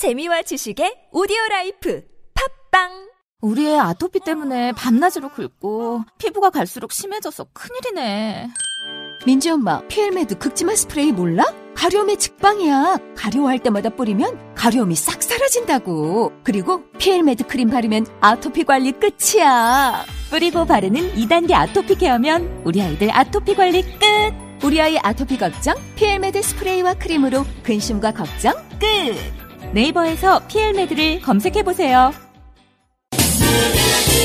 재미와 지식의 오디오 라이프 팟빵 우리 애 아토피 때문에 밤낮으로 긁고 피부가 갈수록 심해져서 큰일이네. 민지 엄마, 피엘메드 긁지마 스프레이 몰라? 가려움에 직방이야. 가려워할 때마다 뿌리면 가려움이 싹 사라진다고. 그리고 피엘메드 크림 바르면 아토피 관리 끝이야. 뿌리고 바르는 2단계 아토피 케어면 우리 아이들 아토피 관리 끝. 우리 아이 아토피 걱정 피엘메드 스프레이와 크림으로 근심과 걱정 끝. 네이버에서 피엘메드를 검색해 보세요.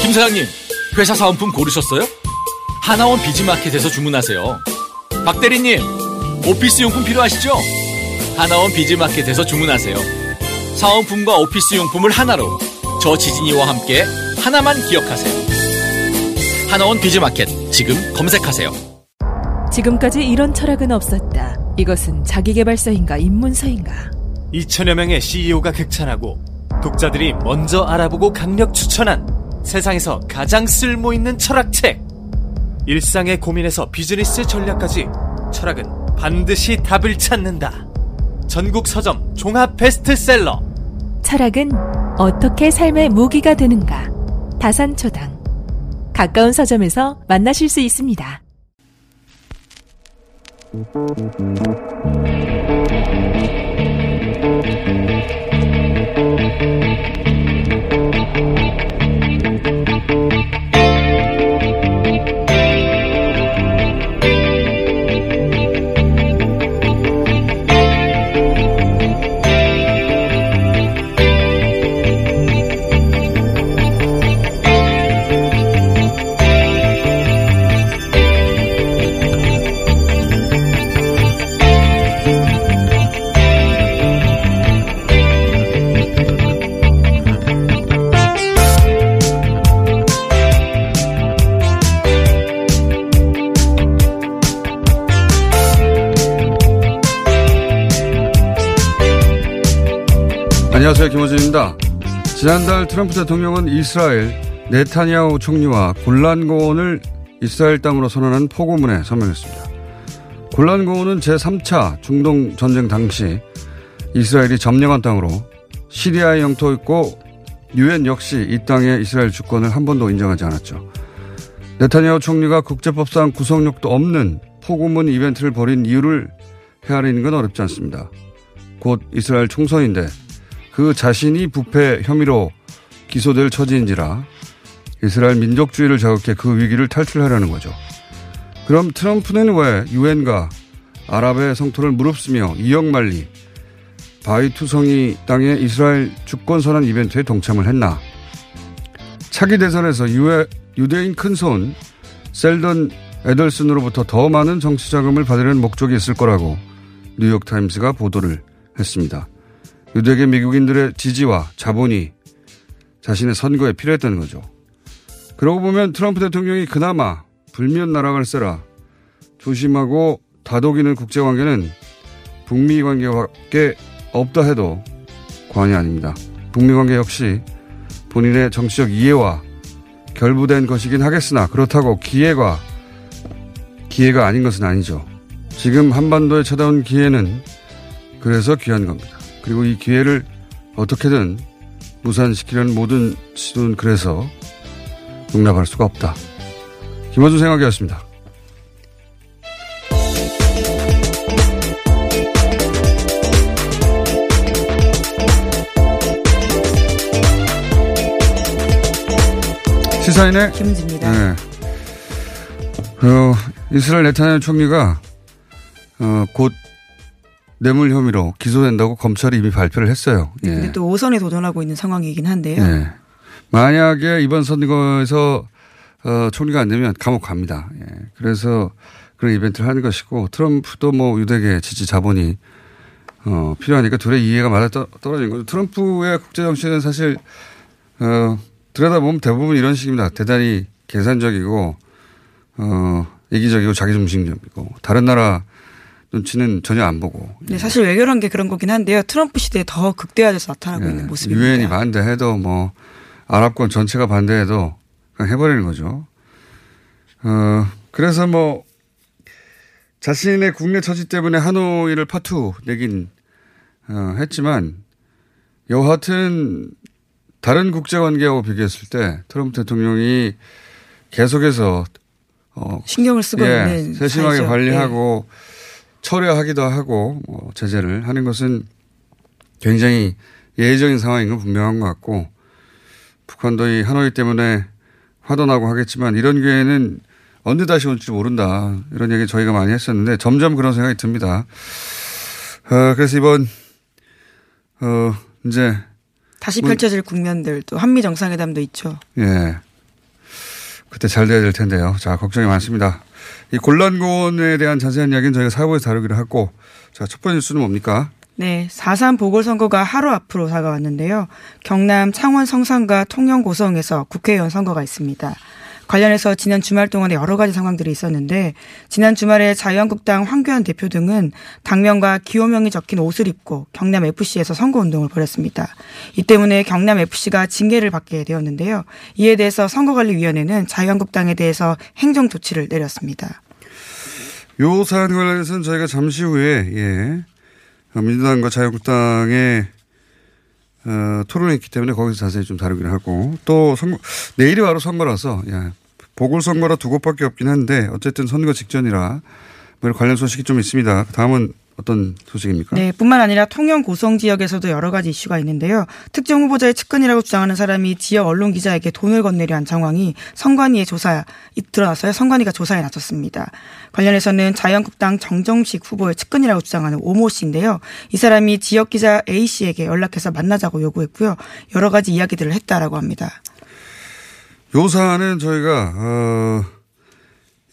김 사장님, 회사 사은품 고르셨어요? 하나원 비즈마켓에서 주문하세요. 박 대리님, 오피스 용품 필요하시죠? 하나원 비즈마켓에서 주문하세요. 사은품과 오피스 용품을 하나로 저 지진이와 함께 하나만 기억하세요. 하나원 비즈마켓 지금 검색하세요. 지금까지 이런 철학은 없었다. 이것은 자기개발서인가 입문서인가? 2천여 명의 CEO가 극찬하고 독자들이 먼저 알아보고 강력 추천한 세상에서 가장 쓸모 있는 철학책. 일상의 고민에서 비즈니스 전략까지 철학은 반드시 답을 찾는다. 전국 서점 종합 베스트셀러. 철학은 어떻게 삶의 무기가 되는가? 다산초당. 가까운 서점에서 만나실 수 있습니다. 지난달 트럼프 대통령은 이스라엘 네타냐후 총리와 골란 고원을 이스라엘 땅으로 선언한 포고문에 서명했습니다. 골란 고원은 제3차 중동 전쟁 당시 이스라엘이 점령한 땅으로 시리아의 영토였고 유엔 역시 이 땅의 이스라엘 주권을 한 번도 인정하지 않았죠. 네타냐후 총리가 국제법상 구속력도 없는 포고문 이벤트를 벌인 이유를 헤아리는 건 어렵지 않습니다. 곧 이스라엘 총선인데 그 자신이 부패 혐의로 기소될 처지인지라 이스라엘 민족주의를 자극해 그 위기를 탈출하려는 거죠. 그럼 트럼프는 왜 유엔과 아랍의 성토를 무릅쓰며 이역만리 바위투성이 땅에 이스라엘 주권 선언 이벤트에 동참을 했나? 차기 대선에서 유해, 유대인 큰손 셀던 에덜슨으로부터 더 많은 정치 자금을 받으려는 목적이 있을 거라고 뉴욕타임스가 보도를 했습니다. 유대계 미국인들의 지지와 자본이 자신의 선거에 필요했다는 거죠. 그러고 보면 트럼프 대통령이 그나마 불면 써라 조심하고 다독이는 국제관계는 북미 관계밖에 없다 해도 과언이 아닙니다. 북미 관계 역시 본인의 정치적 이해와 결부된 것이긴 하겠으나 그렇다고 기회가 기회가 아닌 것은 아니죠. 지금 한반도에 찾아온 기회는 그래서 귀한 겁니다. 그리고 이 기회를 어떻게든 무산시키려는 모든 시도는 그래서 용납할 수가 없다. 김호준 생각이었습니다. 시사인의 김은지입니다. 네. 어, 이스라엘 네타냐후 총리가 어, 곧 뇌물 혐의로 기소된다고 검찰이 이미 발표를 했어요. 네, 근데 또 5선에 도전하고 있는 상황이긴 한데요. 예. 만약에 이번 선거에서 어, 총리가 안 되면 감옥 갑니다. 예. 그래서 그런 이벤트를 하는 것이고 트럼프도 뭐 유대계 지지 자본이 어, 필요하니까 둘의 이해가 맞아 떠, 떨어진 거죠. 트럼프의 국제 정치는 사실 어, 들여다보면 대부분 이런 식입니다. 대단히 계산적이고 어, 이기적이고 자기 중심적이고 다른 나라 눈치는 전혀 안 보고. 네, 사실 외교란 게 그런 거긴 한데요. 트럼프 시대에 더 극대화돼서 나타나고 예. 있는 모습입니다. 유엔이 반대해도 뭐 아랍권 전체가 반대해도 그냥 해버리는 거죠. 어, 그래서 뭐 자신의 국내 처지 때문에 하노이를 파투 내긴 어, 했지만 여하튼 다른 국제 관계하고 비교했을 때 트럼프 대통령이 계속해서 어, 신경을 쓰고 예, 있는 세심하게 사이죠. 관리하고 철회하기도 하고 뭐 제재를 하는 것은 굉장히 예외적인 상황인 건 분명한 것 같고 북한도 이 하노이 때문에 화도 나고 하겠지만 이런 기회는 언제 다시 올지 모른다 이런 얘기 저희가 많이 했었는데 점점 그런 생각이 듭니다. 어, 그래서 이번 어 이제 다시 뭐- 펼쳐질 국면들 또 한미 정상회담도 있죠. 예. 그때 잘 돼야 될 텐데요. 자, 걱정이 많습니다. 이 곤란곤에 대한 자세한 이야기는 저희가 사부에서 다루기로 하고, 자, 첫 번째 뉴스는 뭡니까? 네, 4.3 보궐선거가 하루 앞으로 다가왔는데요. 경남 창원 성산과 통영 고성에서 국회의원 선거가 있습니다. 관련해서 지난 주말 동안에 여러 가지 상황들이 있었는데 지난 주말에 자유한국당 황교안 대표 등은 당명과 기호명이 적힌 옷을 입고 경남 FC에서 선거 운동을 벌였습니다. 이 때문에 경남 FC가 징계를 받게 되었는데요. 이에 대해서 선거관리위원회는 자유한국당에 대해서 행정 조치를 내렸습니다. 요 사안 관련해서는 저희가 잠시 후에, 예, 어, 민주당과 자유한국당의 어, 토론이 있기 때문에 거기서 자세히 좀 다루기로 하고, 또 선거, 내일이 바로 선거라서, 예, 보궐선거라 두 곳밖에 없긴 한데, 어쨌든 선거 직전이라, 뭐 관련 소식이 좀 있습니다. 다음은 어떤 소식입니까? 네, 뿐만 아니라 통영 고성 지역에서도 여러 가지 이슈가 있는데요. 특정 후보자의 측근이라고 주장하는 사람이 지역 언론 기자에게 돈을 건네려 한 정황이 선관위의 조사에 드러나서요. 선관위가 조사에 나섰습니다. 관련해서는 자유한국당 정정식 후보의 측근이라고 주장하는 오모 씨인데요. 이 사람이 지역 기자 A 씨에게 연락해서 만나자고 요구했고요. 여러 가지 이야기들을 했다라고 합니다. 요 사안은 저희가 어,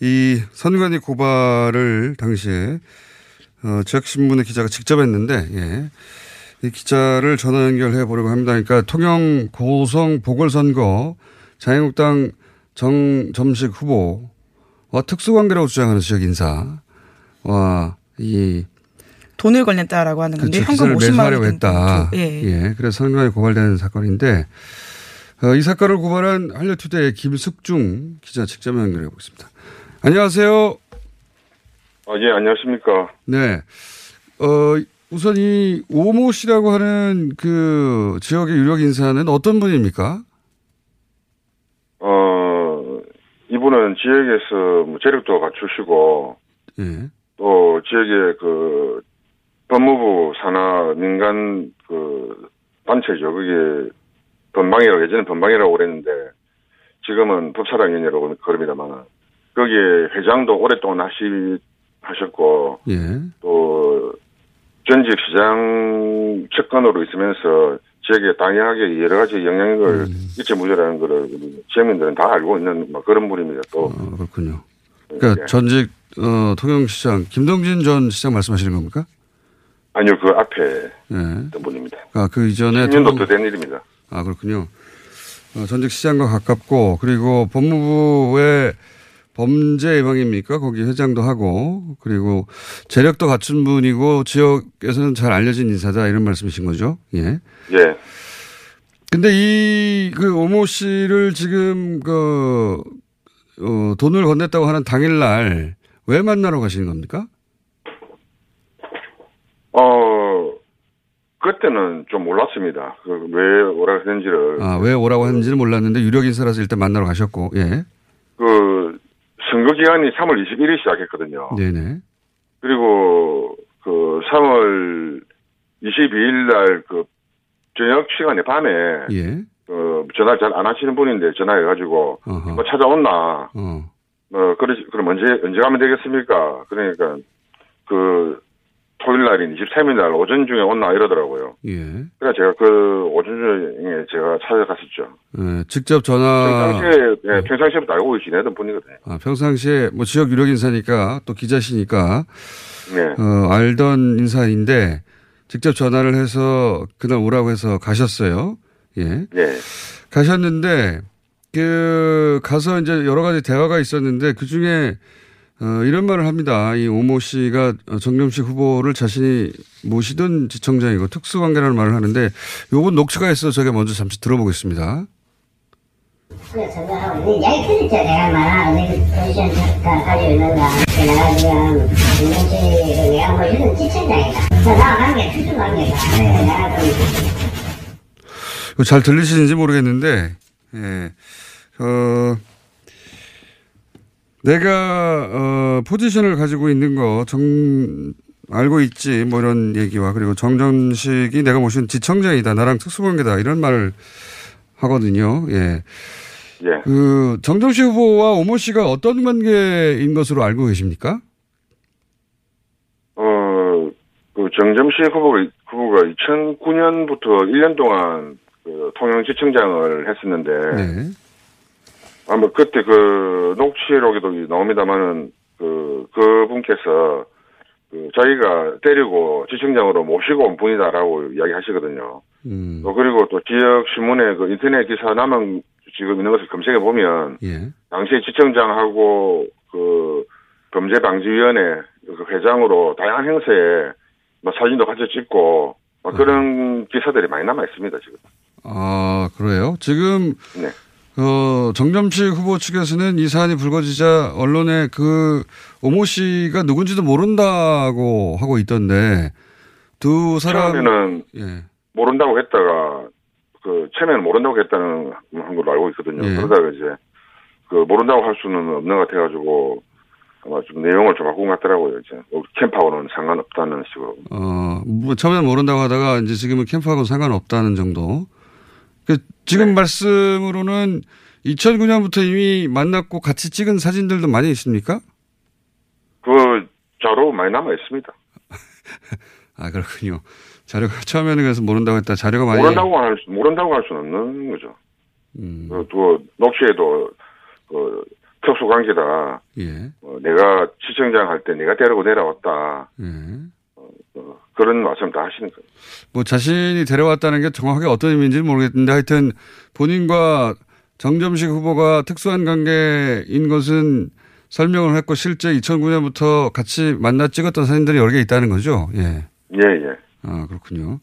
이 선관위 고발을 당시에 어, 지역신문의 기자가 직접 했는데 예. 이 기자를 전화 연결해 보려고 합니다. 그러니까 통영 고성 보궐선거 자유한국당 정점식 후보와 특수관계라고 주장하는 지역 인사와 이 돈을 건넸다라고 하는 건데 그렇죠. 현금 기사를 50만 원 매수하려고 했다. 예. 예. 그래서 선관위 고발되는 사건인데 어, 이 사건을 고발한 한려투데이의 김숙중 기자 직접 연결해 보겠습니다. 안녕하세요. 아, 예, 안녕하십니까. 네. 어, 우선 이 오모 씨라고 하는 그 지역의 유력 인사는 어떤 분입니까? 어, 이분은 지역에서 뭐 재력도 갖추시고, 예. 또 지역의 그, 법무부 산하 민간 그, 단체죠. 그게 번방이라고, 예전에 번방이라고 그랬는데, 지금은 법사랑위원회라고 그럽니다만, 거기에 회장도 오랫동안 하시, 하셨고, 예. 또 전직 시장 측근으로 있으면서 지역에 당연하게 여러 가지 영향력을 끼쳐무더라는 거를 지역민들은 다 알고 있는 뭐 그런 분입니다. 또 어, 그렇군요. 그러니까 예. 전직 어, 통영시장 김동진 전 시장 말씀하시는 겁니까? 아니요 그 앞에 예. 분입니다. 아, 그 이전에 10년도 통영- 더된 일입니다. 아, 그렇군요. 어, 전직 시장과 가깝고, 그리고 법무부의 범죄 예방입니까? 거기 회장도 하고, 그리고 재력도 갖춘 분이고, 지역에서는 잘 알려진 인사다, 이런 말씀이신 거죠? 예. 예. 근데 이, 그, 오모 씨를 지금, 그, 어, 돈을 건넸다고 하는 당일날, 왜 만나러 가시는 겁니까? 어 그때는 좀 몰랐습니다. 그왜 오라 했는지를 아, 왜 오라고 하는지는 몰랐는데, 유력 인사라서 일단 만나러 가셨고, 예. 그 선거 기간이 3월 21일 시작했거든요. 네네. 그리고 그 3월 22일 날 그 저녁 시간에 밤에 예. 그 전화 잘 안 하시는 분인데 전화해가지고 어허. 뭐 찾아온나 어. 뭐 그러 그럼 언제 언제 가면 되겠습니까? 그러니까 그 토요일 날인 23일 날 오전 중에 온나 이러더라고요. 예. 그래서 제가 그 오전 중에 제가 찾아갔었죠. 예, 직접 전화. 평상시에 예, 평상시에부터 알고 지내던 분이거든요. 아, 평상시에 뭐 지역 유력 인사니까 또 기자시니까 네. 어, 알던 인사인데 직접 전화를 해서 그날 오라고 해서 가셨어요. 예. 예. 가셨는데 그 가서 이제 여러 가지 대화가 있었는데 그 중에 어, 이런 말을 합니다. 이 오모 씨가 정점식 후보를 자신이 모시던 지청장이고 특수관계라는 말을 하는데 요건 녹취가 있어서 제가 먼저 잠시 들어보겠습니다. 내가 좀 이거 잘 들리시는지 모르겠는데, 예. 어, 내가, 어, 포지션을 가지고 있는 거, 정, 알고 있지, 뭐 이런 얘기와, 그리고 정점식이 내가 모신 지청장이다, 나랑 특수관계다, 이런 말을 하거든요, 예. 예. 그, 정점식 후보와 오모 씨가 어떤 관계인 것으로 알고 계십니까? 어, 그 정점식 후보가, 후보가 2009년부터 1년 동안 그 통영 지청장을 했었는데, 네. 아마 그때 그 녹취록에도 나옵니다만은 그, 그 분께서 그 자기가 때리고 지청장으로 모시고 온 분이다라고 이야기 하시거든요. 음, 또 그리고 또 지역 신문에 그 인터넷 기사 남은 지금 있는 것을 검색해 보면 예. 당시 지청장하고 그 범죄방지위원회 그 회장으로 다양한 행사에 뭐 사진도 같이 찍고 막 그런 기사들이 많이 남아 있습니다 지금. 아, 그래요? 지금, 네. 어, 정점식 후보 측에서는 이 사안이 불거지자 언론에 그 오모 씨가 누군지도 모른다고 하고 있던데 두 사람. 처음에는 예. 모른다고 했다가 그 처음에는 모른다고 했다는 한 걸로 알고 있거든요. 예. 그러다가 이제 그 모른다고 할 수는 없는 것 같아가지고 아마 좀 내용을 좀 바꾼 것 같더라고요. 이제 뭐 캠프하고는 상관없다는 식으로. 어, 뭐 처음에는 모른다고 하다가 이제 지금은 캠프하고 상관없다는 정도. 그 지금 말씀으로는 2009년부터 이미 만났고 같이 찍은 사진들도 많이 있습니까? 그 자료 많이 남아 있습니다. 아, 그렇군요. 자료가 처음에는 그래서 모른다고 했다. 자료가 많이. 모른다고 할 수, 모른다고 할 수는 없는 거죠. 음, 그, 또 녹취에도 그 특수 관계다. 예. 어, 내가 시청장 할 때 내가 데리고 내려왔다. 예. 어, 그런 말씀 다 하시는 거예요. 뭐 자신이 데려왔다는 게 정확하게 어떤 의미인지는 모르겠는데 하여튼 본인과 정점식 후보가 특수한 관계인 것은 설명을 했고 실제 2009년부터 같이 만나 찍었던 사진들이 여러 개 있다는 거죠. 예. 예, 예. 아, 그렇군요.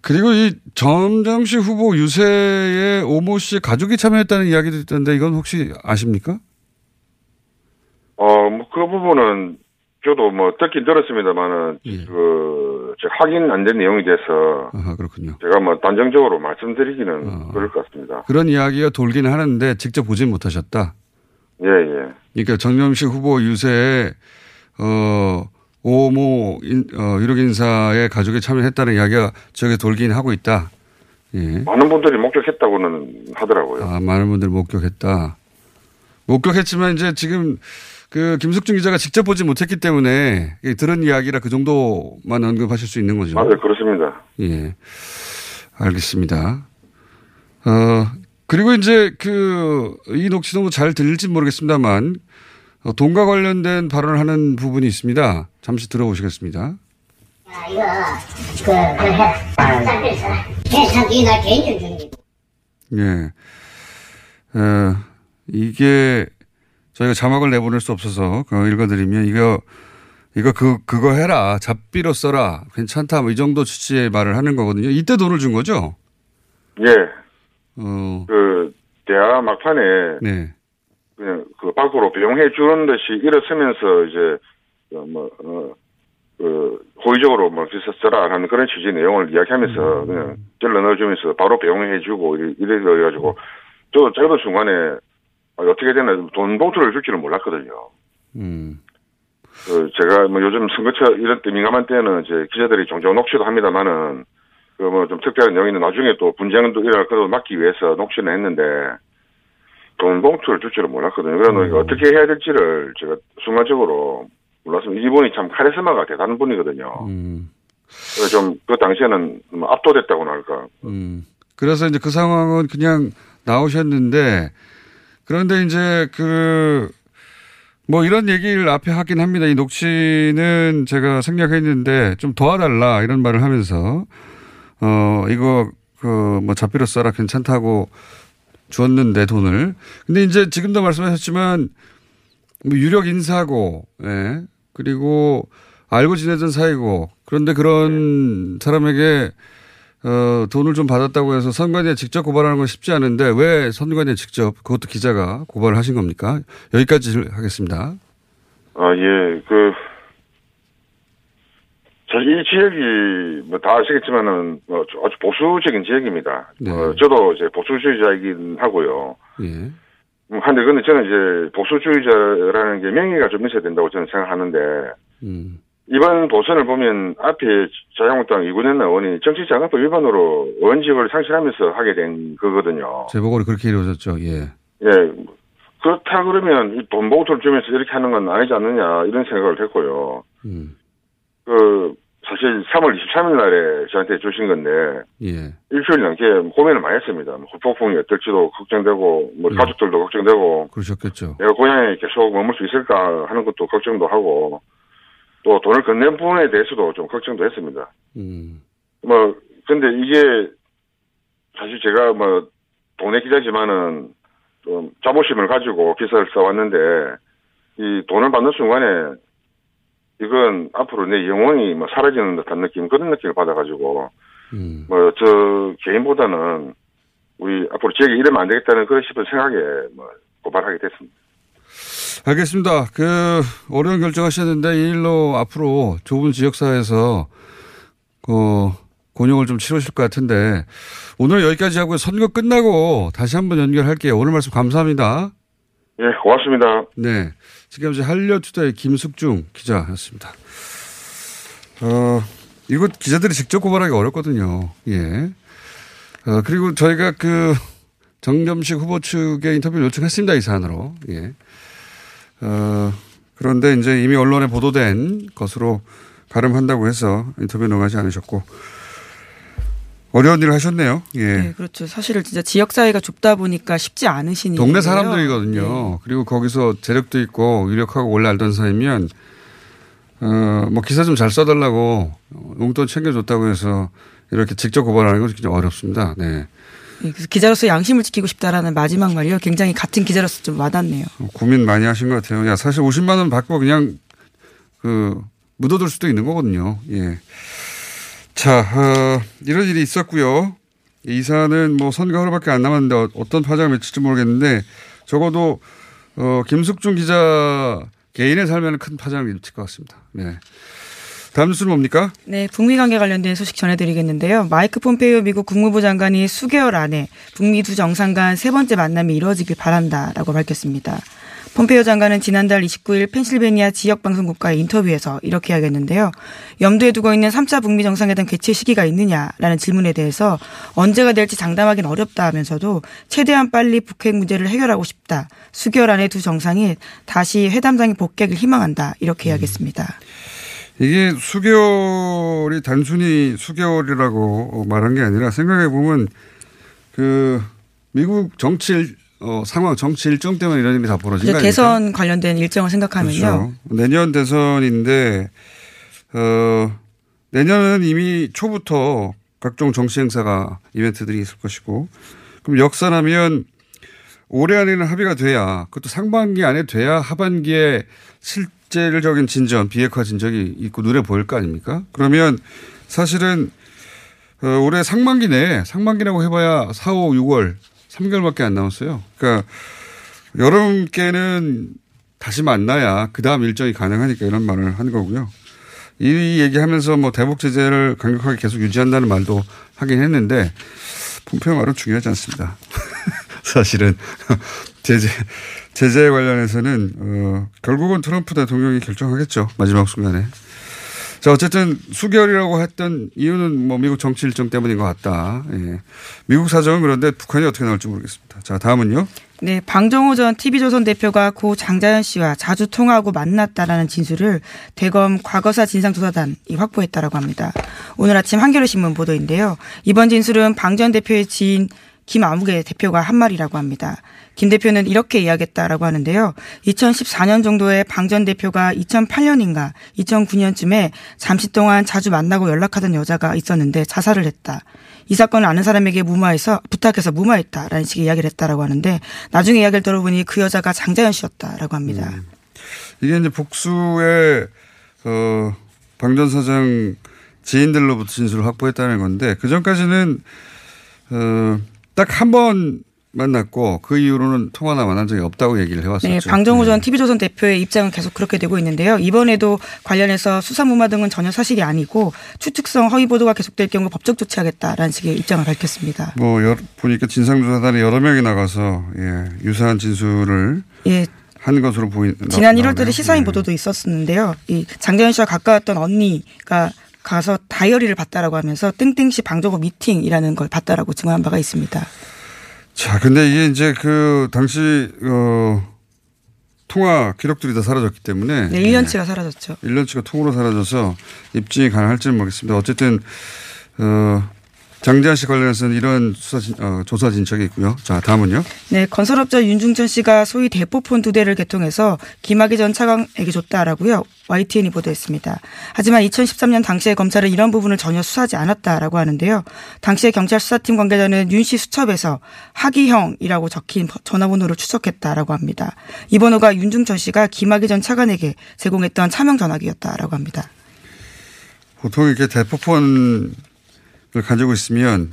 그리고 이 정점식 후보 유세에 오모 씨의 가족이 참여했다는 이야기도 있던데 이건 혹시 아십니까? 어, 뭐, 그 부분은 저도 뭐 듣긴 들었습니다만은, 예. 그, 저 확인 안 된 내용이 돼서 아, 그렇군요. 제가 뭐 단정적으로 말씀드리기는 어. 그럴 것 같습니다. 그런 이야기가 돌기는 하는데 직접 보진 못하셨다. 예, 예. 그러니까 정점식 후보 유세에 어 오모 인, 어, 유력 인사의 가족이 참여했다는 이야기가 저게 돌긴 하고 있다. 예. 많은 분들이 목격했다고는 하더라고요. 아, 많은 분들 목격했다. 목격했지만 이제 지금 그 김숙준 기자가 직접 보지 못했기 때문에 이 들은 이야기라 그 정도만 언급하실 수 있는 거죠. 맞아요, 그렇습니다. 예. 알겠습니다. 어, 그리고 이제 그, 이 녹취도 잘 들릴지 모르겠습니다만, 어, 돈과 관련된 발언을 하는 부분이 있습니다. 잠시 들어보시겠습니다. 야, 이거, 그, 그 해라. 해상이 나 개인적 정리. 예. 어, 이게 저희가 자막을 내보낼 수 없어서 그거 읽어드리면 이거, 이거 그, 그거 해라. 잡비로 써라. 괜찮다. 뭐 이 정도 취지의 말을 하는 거거든요. 이때 돈을 준 거죠? 예. 어, 그, 대화 막판에 네. 그냥 그 밖으로 배웅해 주는 듯이 일어서면서 이제, 그 뭐, 어, 그, 호의적으로 뭐, 기사 써라 하는 그런 취지의 내용을 이야기하면서 그냥 찔러 넣어주면서 바로 배웅해 주고 이래, 이래 가지고 저도 저도 중간에 아, 어떻게 되나 돈 봉투를 줄 줄은 몰랐거든요. 음, 그 제가 뭐 요즘 선거철 이런 때 민감한 때는 이제 기자들이 종종 녹취도 합니다만은 그 뭐 좀 특별한 있는 나중에 또 분쟁도 일어날 것을 막기 위해서 녹취는 했는데 돈 봉투를 줄 줄은 몰랐거든요. 그래서 어떻게 해야 될지를 제가 순간적으로 몰랐습니다. 이분이 참 카리스마가 대단한 분이거든요. 음. 그래서 좀 그 당시에는 좀 압도됐다고나 할까. 음. 그래서 이제 그 상황은 그냥 나오셨는데 그런데 이제 그 뭐 이런 얘기를 앞에 하긴 합니다. 이 녹취는 제가 생략했는데 좀 도와달라 이런 말을 하면서 어 이거 그 뭐 잡비로 써라 괜찮다고 주었는데 돈을 근데 이제 지금도 말씀하셨지만 뭐 유력 인사고 예 그리고 알고 지내던 사이고 그런데 그런 사람에게 어, 돈을 좀 받았다고 해서 선관위에 직접 고발하는 건 쉽지 않은데 왜 선관위에 직접 그것도 기자가 고발을 하신 겁니까? 여기까지 하겠습니다. 아, 예, 그, 사실 이 지역이 뭐 다 아시겠지만은 뭐 아주 보수적인 지역입니다. 네. 어, 저도 이제 보수주의자이긴 하고요. 예. 음, 한데 근데 저는 이제 보수주의자라는 게 명예가 좀 있어야 된다고 저는 생각하는데 음. 이번 도선을 보면 앞에 자유한국당 이군현 의원이 정치자금법 위반으로 의원직을 상실하면서 하게 된 거거든요. 재보궐이 그렇게 이루어졌죠. 예. 예. 그렇다 그러면 이 돈 봉투를 주면서 이렇게 하는 건 아니지 않느냐 이런 생각을 했고요. 음. 그 사실 3월 23일 날에 저한테 주신 건데 예. 일주일 넘게 고민을 많이 했습니다. 뭐 후폭풍이 어떨지도 걱정되고 뭐 음. 가족들도 걱정되고 그러셨겠죠. 내가 고향에 계속 머물 수 있을까 하는 것도 걱정도 하고 또 돈을 건넨 부분에 대해서도 좀 걱정도 했습니다. 음. 뭐 근데 이게 사실 제가 뭐 동네 기자지만은 좀 자부심을 가지고 기사를 써왔는데 이 돈을 받는 순간에 이건 앞으로 내 영혼이 뭐 사라지는 듯한 느낌 그런 느낌을 받아가지고 음. 뭐저 개인보다는 우리 앞으로 지역에 이러면 안 되겠다는 그런 싶은 생각에 뭐 고발하게 됐습니다. 알겠습니다. 그 어려운 결정하셨는데 이 일로 앞으로 좁은 지역사회에서 그 곤욕을 좀 치르실 것 같은데 오늘 여기까지 하고 선거 끝나고 다시 한번 연결할게요. 오늘 말씀 감사합니다. 예, 고맙습니다. 네. 지금까지 한려투자의 김숙중 기자였습니다. 어, 이거 기자들이 직접 고발하기 어렵거든요. 예. 어, 그리고 저희가 그 정점식 후보 측에 인터뷰를 요청했습니다. 이 사안으로. 예. 어, 그런데 이제 이미 언론에 보도된 것으로 가름한다고 해서 인터뷰 응하지 않으셨고 어려운 일을 하셨네요. 예. 네, 그렇죠. 사실은 진짜 지역 사회가 좁다 보니까 쉽지 않으신 동네 일이에요. 사람들이거든요. 네. 그리고 거기서 재력도 있고 유력하고 원래 알던 사이면 어, 뭐 기사 좀 잘 써달라고 용돈 챙겨줬다고 해서 이렇게 직접 고발하는 건 굉장히 어렵습니다. 네. 네, 그래서 기자로서 양심을 지키고 싶다라는 마지막 말이요. 굉장히 같은 기자로서 좀 와닿네요. 고민 많이 하신 것 같아요. 야, 사실 50만 원 받고 그냥 그 묻어둘 수도 있는 거거든요. 예. 자, 어, 이런 일이 있었고요. 이 사안은 뭐 선거 하루밖에 안 남았는데 어- 어떤 파장을 미칠지 모르겠는데 적어도 어, 김숙중 기자 개인의 삶에는 큰 파장을 미칠 것 같습니다. 네. 다음 뉴스는 뭡니까? 네, 북미 관계 관련된 소식 전해드리겠는데요. 마이크 폼페이오 미국 국무부 장관이 수개월 안에 북미 두 정상 간 세 번째 만남이 이루어지길 바란다라고 밝혔습니다. 폼페이오 장관은 지난달 29일 펜실베니아 지역 방송국과의 인터뷰에서 이렇게 이야기했는데요. 염두에 두고 있는 3차 북미 정상회담 개최 시기가 있느냐라는 질문에 대해서 언제가 될지 장담하기는 어렵다 하면서도 최대한 빨리 북핵 문제를 해결하고 싶다. 수개월 안에 두 정상이 다시 회담장에 복귀하길 희망한다. 이렇게 이야기했습니다. 이게 수개월이 단순히 수개월이라고 말한 게 아니라 생각해 보면 그 미국 정치 일- 어, 상황, 정치 일정 때문에 이런 일이 다 벌어진 거 그래서 아닙니까? 대선 관련된 일정을 생각하면요. 그렇죠. 내년 대선인데 어, 내년은 이미 초부터 각종 정치 행사가 이벤트들이 있을 것이고 그럼 역산하면 올해 안에는 합의가 돼야 그것도 상반기 안에 돼야 하반기에 실 질적인 진전, 비핵화 진전이 있고 눈에 보일 거 아닙니까? 그러면 사실은 어, 올해 상반기 내에 상반기라고 해봐야 4, 5, 6월 3개월밖에 안 남았어요. 그러니까 여름께는 다시 만나야 그 다음 일정이 가능하니까 이런 말을 한 거고요. 이 얘기하면서 뭐 대북 제재를 강력하게 계속 유지한다는 말도 하긴 했는데 폼페오 말은 중요하지 않습니다. 사실은 제재 제재 관련해서는 어, 결국은 트럼프 대통령이 결정하겠죠 마지막 순간에. 자 어쨌든 수개월이라고 했던 이유는 뭐 미국 정치 일정 때문인 것 같다. 예. 미국 사정은 그런데 북한이 어떻게 나올지 모르겠습니다. 자 다음은요. 네, 방정호 전 TV조선 대표가 고 장자연 씨와 자주 통화하고 만났다라는 진술을 대검 과거사 진상조사단이 확보했다라고 합니다. 오늘 아침 한겨레 신문 보도인데요. 이번 진술은 방 전 대표의 지인 김아무개 대표가 한 말이라고 합니다. 김 대표는 이렇게 이야기했다라고 하는데요. 2014년 정도에 방 전 대표가 2008년인가 2009년쯤에 잠시 동안 자주 만나고 연락하던 여자가 있었는데 자살을 했다. 이 사건을 아는 사람에게 무마해서 부탁해서 무마했다라는 식의 이야기를 했다라고 하는데 나중에 이야기를 들어보니 그 여자가 장자연 씨였다라고 합니다. 이게 이제 복수의 어, 방전 사장 지인들로부터 진술을 확보했다는 건데 그 전까지는 어, 딱 한 번 만났고 그 이후로는 통화나 만난 적이 없다고 얘기를 해왔었죠. 네, 방정우 전 TV조선 대표의 입장은 계속 그렇게 되고 있는데요. 이번에도 관련해서 수사 무마 등은 전혀 사실이 아니고 추측성 허위 보도가 계속될 경우 법적 조치하겠다라는 식의 입장을 밝혔습니다. 뭐 여- 보니까 진상조사단이 여러 명이 나가서 예, 유사한 진술을 예, 한 것으로 보인. 지난 나- 1월 달에 나오네요. 시사인 예. 보도도 있었는데요. 이 장재현 씨와 가까웠던 언니가 가서 다이어리를 봤다라고 하면서 땡땡씨 방정호 미팅이라는 걸 봤다라고 증언한 바가 있습니다. 자, 근데 이게 이제 그 당시 어 통화 기록들이 다 사라졌기 때문에 네, 1년치가 사라졌죠. 1년치가 통으로 사라져서 입증이 가능할지는 모르겠습니다. 어쨌든 어 장재한 씨 관련해서는 이런 수사 진, 어, 조사 진척이 있고요. 자, 다음은요. 네, 건설업자 윤중천 씨가 소위 대포폰 두 대를 개통해서 김학의 전 차관에게 줬다라고요. YTN이 보도했습니다. 하지만 2013년 당시에 검찰은 이런 부분을 전혀 수사하지 않았다라고 하는데요. 당시에 경찰 수사팀 관계자는 윤 씨 수첩에서 하기형이라고 적힌 전화번호를 추적했다라고 합니다. 이 번호가 윤중천 씨가 김학의 전 차관에게 제공했던 차명 전화기였다라고 합니다. 보통 이렇게 대포폰을 가지고 있으면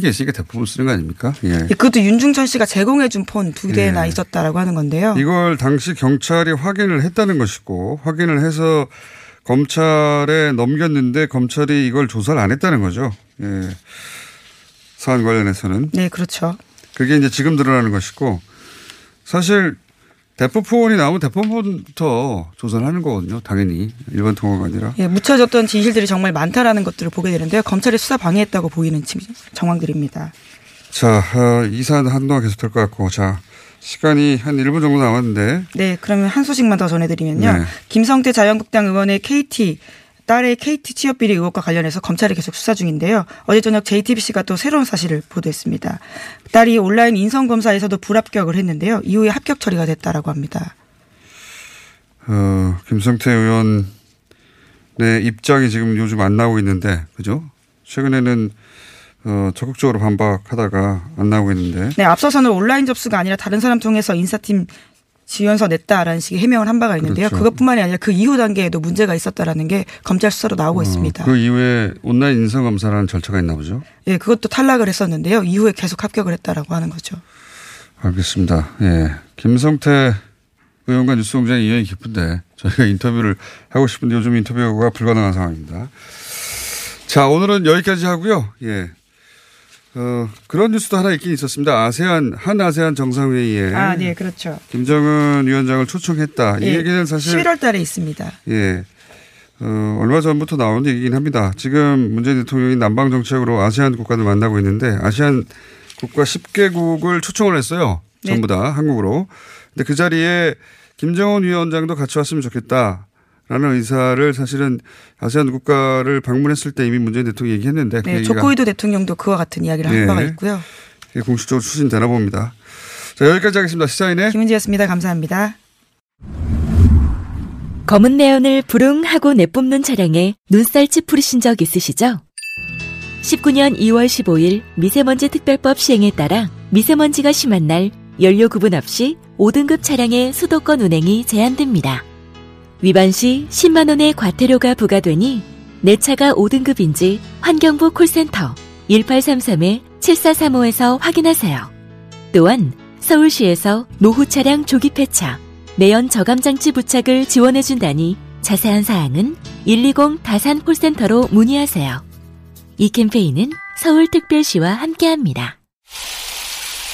게 있으니까 대포폰 쓰는 거 아닙니까? 예. 그것도 윤중천 씨가 제공해준 폰 두 대나 예. 있었다라고 하는 건데요. 이걸 당시 경찰이 확인을 했다는 것이고 확인을 해서 검찰에 넘겼는데 검찰이 이걸 조사를 안 했다는 거죠. 예. 사안 관련해서는. 네, 그렇죠. 그게 이제 지금 드러나는 것이고 사실 대포폰이 나오면 대포폰부터 조사를 하는 거거든요. 당연히 일반 통화가 아니라. 예, 묻혀졌던 진실들이 정말 많다라는 것들을 보게 되는데요. 검찰이 수사 방해했다고 보이는 지- 정황들입니다. 자, 어, 이 사안 한동안 계속 될 것 같고 자 시간이 한 1분 정도 남았는데 네, 그러면 한 소식만 더 전해드리면요. 네. 김성태 자유한국당 의원의 KT 딸의 KT 취업 비리 의혹과 관련해서 검찰이 계속 수사 중인데요. 어제 저녁 JTBC가 또 새로운 사실을 보도했습니다. 딸이 온라인 인성 검사에서도 불합격을 했는데요. 이후에 합격 처리가 됐다라고 합니다. 어, 김성태 의원의 입장이 지금 요즘 안 나오고 있는데 그죠? 최근에는 어, 적극적으로 반박하다가 안 나오고 있는데 네, 앞서서는 온라인 접수가 아니라 다른 사람 통해서 인사팀 지원서 냈다라는 식의 해명을 한 바가 있는데요. 그렇죠. 그것뿐만이 아니라 그 이후 단계에도 문제가 있었다라는 게 검찰 수사로 나오고 있습니다. 그 이후에 온라인 인성 검사라는 절차가 있나 보죠. 예, 그것도 탈락을 했었는데요. 이후에 계속 합격을 했다라고 하는 거죠. 알겠습니다. 예. 김성태 의원과 뉴스공장이 인연이 깊은데 저희가 인터뷰를 하고 싶은데 요즘 인터뷰가 불가능한 상황입니다. 자, 오늘은 여기까지 하고요. 예. 어, 그런 뉴스도 하나 있긴 있었습니다. 아세안, 한 아세안 정상회의에 아, 네, 그렇죠. 김정은 위원장을 초청했다. 이 예, 얘기는 사실 11월 달에 있습니다. 예. 어, 얼마 전부터 나온 얘기긴 합니다. 지금 문재인 대통령이 남방 정책으로 아세안 국가들 만나고 있는데 아세안 국가 10개국을 초청을 했어요. 네. 전부 다 한국으로. 근데 그 자리에 김정은 위원장도 같이 왔으면 좋겠다. 라는 의사를 사실은 아세안 국가를 방문했을 때 이미 문재인 대통령이 얘기했는데 그 네, 얘기가 조코이도 대통령도 그와 같은 이야기를 한 예. 바가 있고요. 공식적으로 추진되나 봅니다. 자, 여기까지 하겠습니다. 시사인의 김은지였습니다. 감사합니다. 검은 내연을 부릉하고 내뿜는 차량에 눈살치 뿌리신 적 있으시죠? 19년 2월 15일 미세먼지 특별법 시행에 따라 미세먼지가 심한 날 연료 구분 없이 5등급 차량의 수도권 운행이 제한됩니다. 위반 시 10만 원의 과태료가 부과되니 내 차가 5등급인지 환경부 콜센터 1833-7435에서 확인하세요. 또한 서울시에서 노후 차량 조기 폐차, 매연 저감 장치 부착을 지원해준다니 자세한 사항은 120 다산 콜센터로 문의하세요. 이 캠페인은 서울특별시와 함께합니다.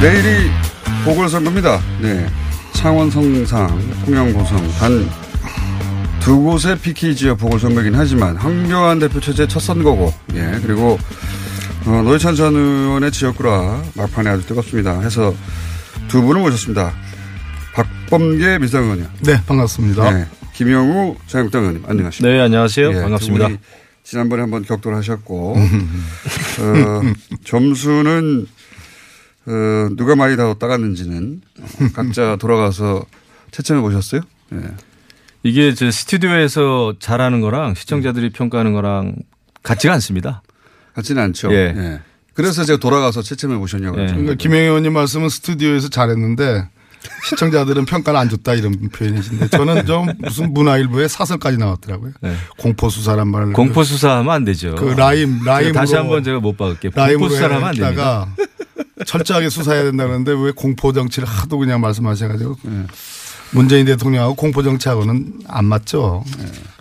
내일이 보궐선거입니다. 네. 창원, 성상, 통영, 고성 단 두 곳의 PK 지역 보궐선거이긴 하지만 황교안 대표 체제 첫 선거고, 예 그리고 어, 노회찬 전 의원의 지역구라 막판에 아주 뜨겁습니다. 해서 두 분을 모셨습니다. 박범계 민주당 의원이요. 네, 반갑습니다. 네, 김영우 자유한국당 의원님 안녕하십니까? 네, 안녕하세요. 예, 반갑습니다. 지난번에 한번 격돌 하셨고 어, 점수는 어, 누가 많이 더 따갔는지는 어, 각자 돌아가서 채점해 보셨어요? 예. 이게 저 스튜디오에서 잘하는 거랑 시청자들이 평가하는 거랑 같지가 않습니다. 같지는 않죠. 예. 예. 그래서 제가 돌아가서 채점해 보셨냐고. 그러니까 김영희 의원님 말씀은 스튜디오에서 잘했는데 시청자들은 평가를 안 줬다 이런 표현이신데 저는 좀 무슨 문화일보에 사설까지 나왔더라고요. 공포 수사란 말을 공포 수사하면 안 되죠. 그 라임 라임 다시 한번 제가 못 박을게요. 공포 라임으로 수사를 하면 안 됩니다. 철저하게 수사해야 된다는데 왜 공포 정치를 하도 그냥 말씀하셔가지고 네. 문재인 대통령하고 공포 정치하고는 안 맞죠.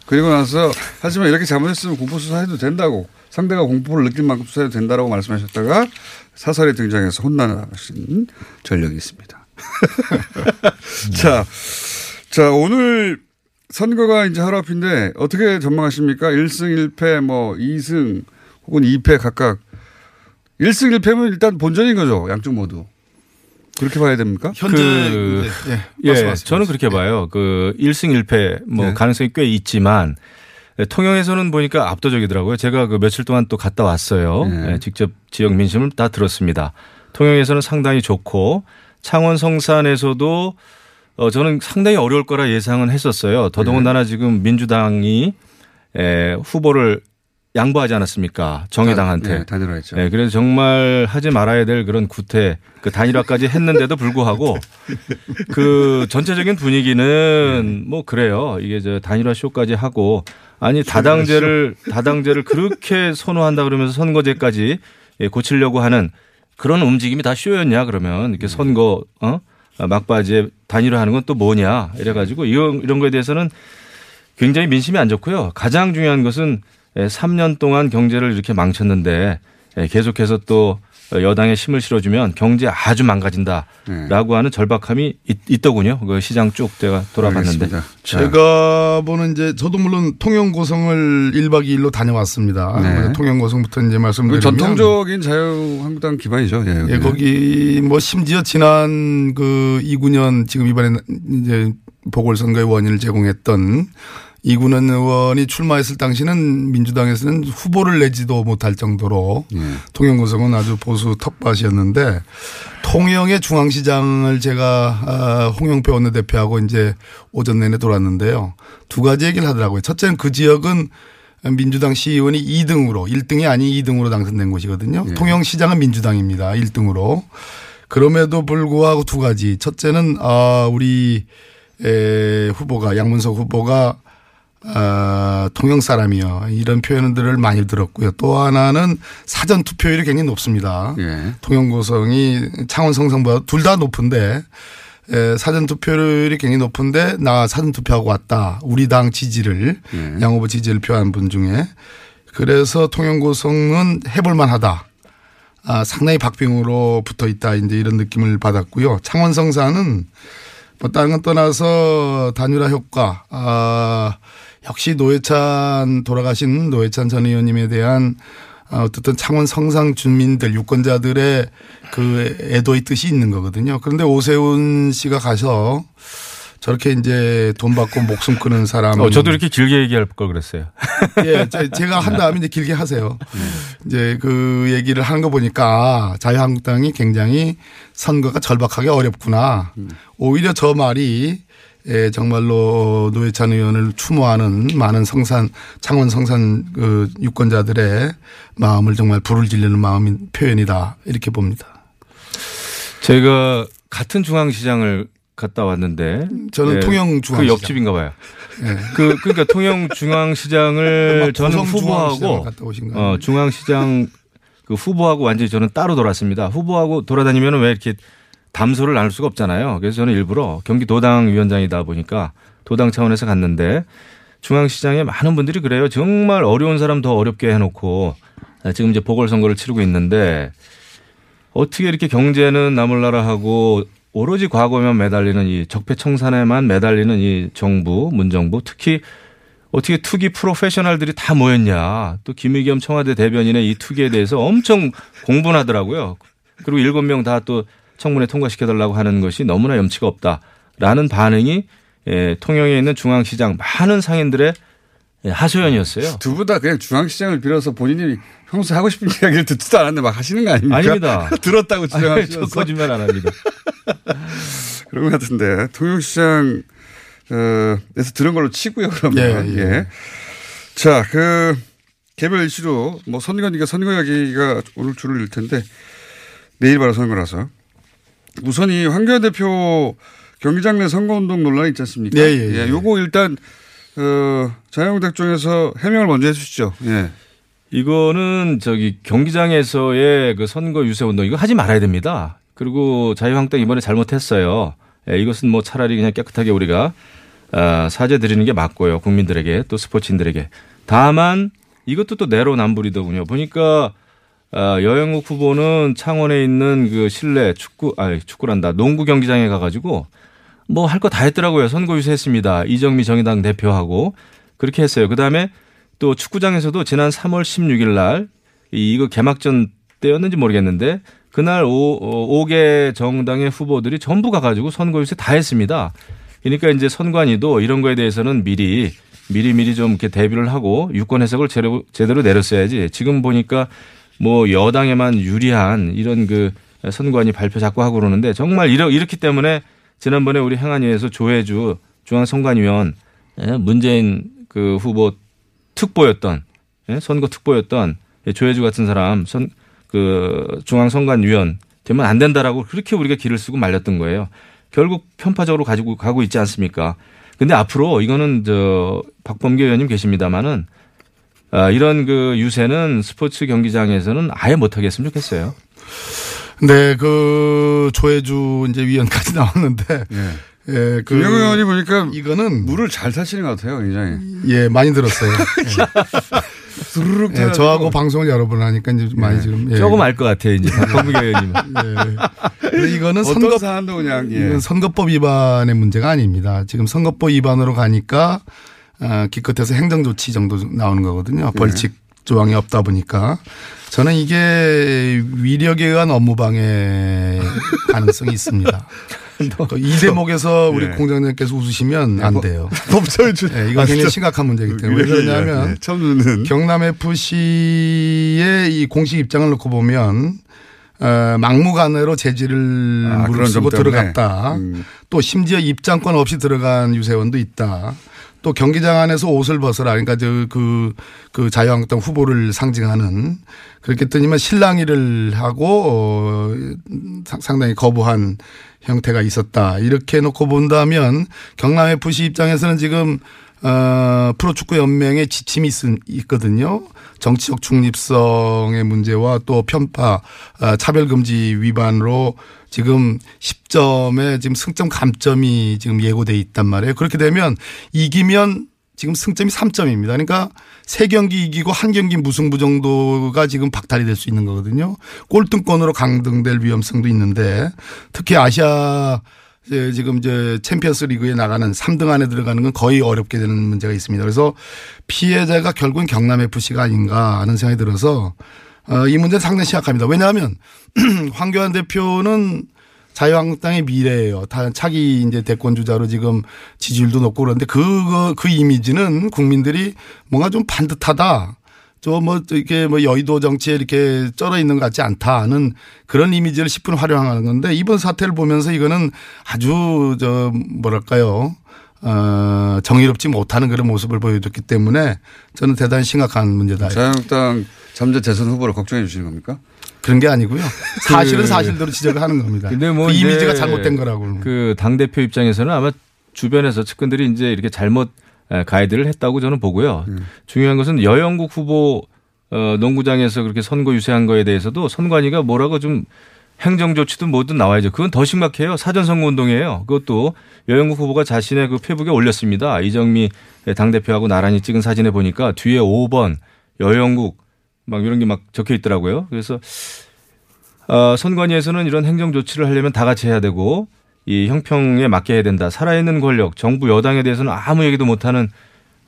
그리고 나서 하지만 이렇게 잘못했으면 공포 수사해도 된다고 상대가 공포를 느낄 만큼 수사해도 된다라고 말씀하셨다가 사설에 등장해서 혼나신 전력이 있습니다. 자, 자 오늘 선거가 이제 하루 앞인데 어떻게 전망하십니까? 1승 1패 뭐 2승 혹은 2패 각각 1승 1패면 일단 본전인 거죠. 양쪽 모두. 그렇게 봐야 됩니까? 그, 예, 저는 그렇게 봐요. 그 1승 1패 뭐 네. 가능성이 꽤 있지만 통영에서는 보니까 압도적이더라고요. 제가 그 며칠 동안 또 갔다 왔어요. 네. 예, 직접 지역 민심을 다 들었습니다. 통영에서는 상당히 좋고 창원 성산에서도 어 저는 상당히 어려울 거라 예상은 했었어요. 더더군다나 지금 민주당이 에, 후보를 양보하지 않았습니까? 정의당한테. 네, 단일화했죠. 네, 그래서 정말 하지 말아야 될 그런 구태, 그 단일화까지 했는데도 불구하고 그 전체적인 분위기는 뭐 그래요. 이게 저 단일화 쇼까지 하고 아니 다당제를 다당제를 그렇게 선호한다 그러면서 선거제까지 예, 고치려고 하는 그런 움직임이 다 쇼였냐 그러면 이렇게 선거 어 막바지에 단일화하는 건 또 뭐냐 이래가지고 이런 이런 거에 대해서는 굉장히 민심이 안 좋고요. 가장 중요한 것은 3년 동안 경제를 이렇게 망쳤는데 예, 계속해서 또 여당에 힘을 실어주면 경제 아주 망가진다라고 하는 절박함이 있, 더군요그 시장 쭉 제가 돌아봤는데. 제가 보는 이제 저도 물론 통영 고성을 1박 2일로 다녀왔습니다. 네. 통영 고성부터 이제 그 말씀드리면 전통적인 자유한국당 기반이죠. 예, 예, 거기 뭐 심지어 지난 그 이구년 지금 이번에 이제 보궐선거의 원인을 제공했던 이구년 의원이 출마했을 당시는 민주당에서는 후보를 내지도 못할 정도로 통영고성은 아주 보수 텃밭이었는데 통영의 중앙시장을 제가 아, 홍영표 원내대표하고 이제 오전 내내 돌았는데요. 두 가지 얘기를 하더라고요. 첫째는 그 지역은 민주당 시의원이 2등으로 1등이 아닌 2등으로 당선된 곳이거든요. 통영시장은 민주당입니다. 1등으로. 그럼에도 불구하고 두 가지. 첫째는 아 우리 에 후보가 양문석 후보가 아, 통영 사람이요. 이런 표현들을 많이 들었고요. 또 하나는 사전 투표율이 굉장히 높습니다. 예. 통영 고성이 창원 성성보다 둘 다 높은데 에, 사전 투표율이 굉장히 높은데 나 사전 투표하고 왔다. 우리 당 지지를 예. 양 후보 지지를 표한 분 중에 그래서 통영 고성은 해볼만 하다. 아, 상당히 박빙으로 붙어 있다. 이제 이런 느낌을 받았고요. 창원 성사는 뭐 다른 건 떠나서 단일화 효과, 아, 역시 노회찬 돌아가신 노회찬 전 의원님에 대한 아, 어쨌든 창원 성상 주민들 유권자들의 그 애도의 뜻이 있는 거거든요. 그런데 오세훈 씨가 가서 저렇게 이제 돈 받고 목숨 끊은 사람. 어, 저도 이렇게 길게 얘기할 걸 그랬어요. 예, 제- 제가 한 다음에 이제 길게 하세요. 이제 그 얘기를 하는 거 보니까 자유한국당이 굉장히 선거가 절박하게 어렵구나. 오히려 저 말이 예, 정말로 노회찬 의원을 추모하는 많은 성산, 창원 성산 그 유권자들의 마음을 정말 불을 지르는 마음인 표현이다. 이렇게 봅니다. 제가 같은 중앙시장을 갔다 왔는데 저는 예, 통영 중앙시장. 그 옆집인가 봐요. 예. 그 그러니까 통영 중앙시장을 아마 저는 후보하고 어, 중앙시장 그 후보하고 완전히 저는 따로 돌았습니다. 후보하고 돌아다니면 왜 이렇게 담소를 나눌 수가 없잖아요. 그래서 저는 일부러 경기도당 위원장이다 보니까 도당 차원에서 갔는데 중앙시장에 많은 분들이 그래요. 정말 어려운 사람 더 어렵게 해놓고 지금 이제 보궐선거를 치르고 있는데 어떻게 이렇게 경제는 남을 나라 하고 오로지 과거면 매달리는 이 적폐청산에만 매달리는 이 정부, 문정부 특히 어떻게 투기 프로페셔널들이 다 모였냐. 또 김의겸 청와대 대변인의 이 투기에 대해서 엄청 공분하더라고요. 그리고 일곱 명 다 또 청문회 통과시켜달라고 하는 것이 너무나 염치가 없다라는 반응이 예, 통영에 있는 중앙시장 많은 상인들의 예, 하소연이었어요. 두 분 다 그냥 중앙시장을 빌어서 본인이 평소에 하고 싶은 이야기를 듣지도 않았는데 막 하시는 거 아닙니까? 아닙니다. 들었다고 아니, 주장하시면서. 저 거짓말 안 합니다. 그런 것 같은데 통영시장 에서 들은 걸로 치고요 그러면 예, 예. 자 그 개별 이슈로 뭐 선거니까 선거 이야기가 오늘 줄을 일 텐데 내일 바로 선거라서 우선 이 황교안 대표 경기장 내 선거운동 논란이 있지 않습니까? 예, 예, 예. 요거 일단 어, 자유한국당 쪽에서 해명을 먼저 해 주시죠. 예. 이거는 저기 경기장에서의 그 선거 유세 운동 이거 하지 말아야 됩니다. 그리고 자유한국당 이번에 잘못했어요. 예, 이것은 뭐 차라리 그냥 깨끗하게 우리가 아, 사죄 드리는 게 맞고요. 국민들에게 또 스포츠인들에게. 다만 이것도 또 내로남불이더군요. 보니까 아, 여영욱 후보는 창원에 있는 그 실내 축구 아니 축구란다 농구 경기장에 가가지고 뭐 할 거 다 했더라고요. 선거 유세했습니다. 이정미 정의당 대표하고 그렇게 했어요. 그 다음에 또 축구장에서도 지난 3월 16일 날 이- 이거 개막전 때였는지 모르겠는데 그날 오, 5개 정당의 후보들이 전부 가가지고 선거 유세 다 했습니다. 그러니까 이제 선관위도 이런 거에 대해서는 미리 미리 미리 좀 이렇게 대비를 하고 유권 해석을 제대로, 제대로 내렸어야지. 지금 보니까 뭐 여당에만 유리한 이런 그 선관위 발표 자꾸 하고 그러는데 정말 이러, 이렇기 때문에 지난번에 우리 행안위에서 조혜주 중앙선관위원 예, 문재인 그 후보 특보였던 예, 선거 특보였던 예, 조혜주 같은 사람 선 그 중앙선관위원 되면 안 된다라고 그렇게 우리가 길을 쓰고 말렸던 거예요. 결국 편파적으로 가지고 가고 있지 않습니까? 근데 앞으로 이거는 저 박범계 의원님 계십니다마는 아, 이런 그 유세는 스포츠 경기장에서는 아예 못 하겠으면 좋겠어요. 네, 그 조혜주 이제 위원까지 나왔는데 예, 그 김영 의원이 보니까 이거는 물을 잘 타시는 것 같아요, 굉장히. 예, 많이 들었어요. 예, 타가지고. 저하고 방송을 여러 번 하니까 이제 좀 많이 지금 예. 조금 알 것 같아요, 이제 박범계 의원님. 근데 이거는 선거 사안도 그냥, 예. 이건 선거법 위반의 문제가 아닙니다. 지금 선거법 위반으로 가니까 어, 기껏해서 행정조치 정도 나오는 거거든요. 벌칙 조항이 없다 보니까 저는 이게 위력에 의한 업무방해 가능성이 있습니다. 이 대목에서 우리 예. 공장장께서 웃으시면 안 돼요. 법조인 줄. 네, 이거 아, 굉장히. 심각한 문제이기 때문에. 왜 그러냐면 예. 처음 듣는. 경남 FC의 이 공식 입장을 놓고 보면 어, 막무가내로 재질을 아, 때문에. 들어갔다. 음. 또 심지어 입장권 없이 들어간 유세원도 있다. 또 경기장 안에서 옷을 벗어라. 그러니까 저그 그 자유한국당 후보를 상징하는 그렇게 했더니만 실랑이를 하고 어, 상- 상당히 거부한 형태가 있었다. 이렇게 놓고 본다면 경남 FC 입장에서는 지금 어, 프로축구 연맹의 지침이 있, 있거든요. 정치적 중립성의 문제와 또 편파, 어, 차별 금지 위반으로 지금 10점에 지금 승점 감점이 지금 예고돼 있단 말이에요. 그렇게 되면 이기면 지금 승점이 3점입니다. 그러니까 세 경기 이기고 한 경기 무승부 정도가 지금 박탈이 될 수 있는 거거든요. 꼴등권으로 강등될 위험성도 있는데 특히 아시아 이제 지금 이제 챔피언스 리그에 나가는 3등 안에 들어가는 건 거의 어렵게 되는 문제가 있습니다. 그래서 피해자가 결국은 경남 FC가 아닌가 하는 생각이 들어서 어, 이 문제는 상당히 심각합니다. 왜냐하면 황교안 대표는 자유한국당의 미래예요. 다 차기 이제 대권 주자로 지금 지지율도 높고 그런데 그거 그 이미지는 국민들이 뭔가 좀 반듯하다. 저 뭐 이렇게 뭐 여의도 정치에 이렇게 쩔어 있는 것 같지 않다는 그런 이미지를 10분 활용하는 건데 이번 사태를 보면서 이거는 아주 저 뭐랄까요. 어, 정의롭지 못하는 그런 모습을 보여줬기 때문에 저는 대단히 심각한 문제다. 자유한국당 잠재 대선 후보를 걱정해 주시는 겁니까? 그런 게 아니고요. 사실은 사실대로 지적을 하는 겁니다. 근데 뭐 그 이미지가 잘못된 거라고. 그 당 대표 입장에서는 아마 주변에서 측근들이 이제 이렇게 잘못 에, 가이드를 했다고 저는 보고요. 중요한 것은 여영국 후보 어, 농구장에서 그렇게 선거 유세한 거에 대해서도 선관위가 뭐라고 좀 행정 조치도 뭐든 나와야죠. 그건 더 심각해요. 사전 선거 운동이에요. 그것도 여영국 후보가 자신의 그 페북에 올렸습니다. 이정미 당 대표하고 나란히 찍은 사진에 보니까 뒤에 5번 여영국 막 이런 게 막 적혀 있더라고요. 그래서 어, 선관위에서는 이런 행정 조치를 하려면 다 같이 해야 되고 이 형평에 해야 된다. 살아있는 권력, 정부 여당에 대해서는 아무 얘기도 못하는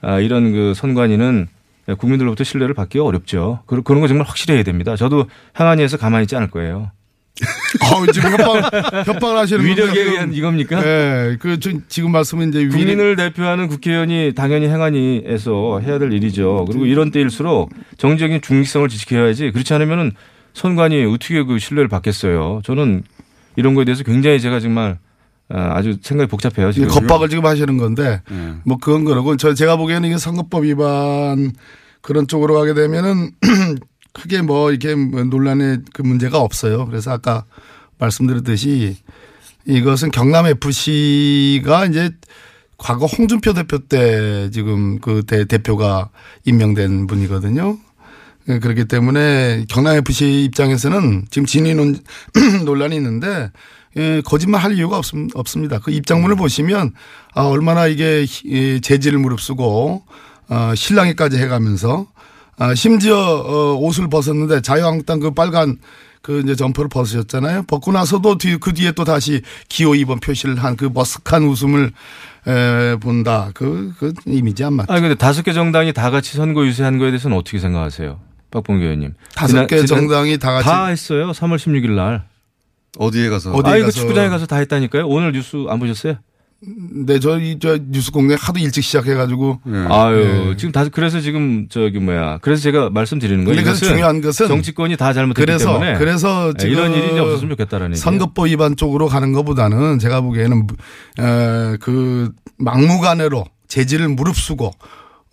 아, 이런 그 선관위는 국민들로부터 신뢰를 받기가 어렵죠. 그런 그런 거 정말 확실히 해야 됩니다. 저도 항안위에서 가만히 있지 않을 거예요. 어, 지금 협박, 협박을 하시는 위력에 의한 이겁니까? 네. 그, 저, 지금 말씀은 이제 국민을 대표하는 국회의원이 당연히 행안위에서 해야 될 일이죠. 그리고 이런 때일수록 정적인 중립성을 지켜야지 그렇지 않으면은 선관위 어떻게 그 신뢰를 받겠어요. 저는 이런 거에 대해서 굉장히 제가 정말 아, 아주 생각이 복잡해요. 지금. 겁박을 지금 하시는 건데 네. 뭐 그건 그러고 저 제가 보기에는 이게 선거법 위반 그런 쪽으로 가게 되면은 크게 뭐 이렇게 뭐 논란의 그 문제가 없어요. 그래서 아까 말씀드렸듯이 이것은 경남 FC가 이제 과거 홍준표 대표 때 지금 그 대, 대표가 임명된 분이거든요. 예, 그렇기 때문에 경남 FC 입장에서는 지금 진위 논, 논란이 있는데 예, 거짓말 할 이유가 없, 없습니다. 그 입장문을 보시면 아, 얼마나 이게 히- 이 재질을 무릅쓰고 어, 신랑이까지 해가면서 아, 심지어 어, 옷을 벗었는데 자유한국당 그 빨간 그 이제 점퍼를 벗으셨잖아요. 벗고 나서도 뒤, 그 뒤에 또 다시 기호 2번 표시를 한 그 머쓱한 웃음을 에, 본다. 그, 그 이미지 안 맞죠. 아니 근데 다섯 개 정당이 다 같이 선거 유세한 거에 대해서는 어떻게 생각하세요? 박범계 의원님. 다섯 개 정당이 다 같이 다 했어요. 3월 16일 날. 어디에 가서? 어디에 아 이거 가서. 축구장에 가서 다 했다니까요. 오늘 뉴스 안 보셨어요? 네, 저, 이, 저, 뉴스 공장 하도 일찍 시작해가지고. 아유 네. 지금 다 그래서 지금 저기 뭐야. 그래서 제가 말씀드리는 거예요. 그래서 중요한 것은 정치권이 다 잘못했기 그래서, 때문에 그래서 예, 지금 이런 일이 이제 없었으면 좋겠다라는 얘기예요. 선거법 위반 쪽으로 가는 것보다는 제가 보기에는 에, 그 막무가내로 재질을 무릅쓰고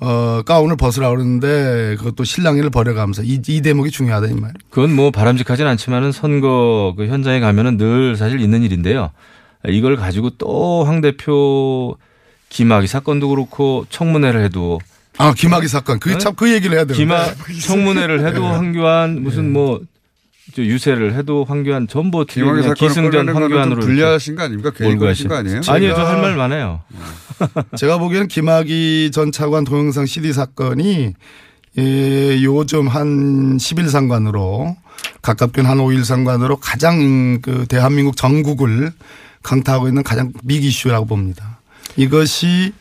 어, 가운을 벗으라 그러는데 그것도 신랑이를 버려가면서 이, 이 대목이 중요하다 이 말. 그건 뭐 바람직하진 않지만은 선거 그 현장에 가면은 늘 사실 있는 일인데요. 이걸 가지고 또 황 대표 김학의 사건도 그렇고 청문회를 해도 아 김학의 사건 그게 참 그 얘기를 해야 되는데. 김학 청문회를 해도 네. 황교안 무슨 뭐저 유세를 해도 황교안 전부 사건을 기승전 황교안으로 불리하신 거 아닙니까? 몰고 가시- 거 아니에요? 아니요, 저 할 말 많아요. 제가 보기에는 김학의 전 차관 동영상 CD 사건이 예, 요즘 한 10일 상관으로 가깝게는 한 5일 상관으로 가장 그 대한민국 전국을 강타하고 있는 가장 빅 이슈라고 봅니다. 이것이 에,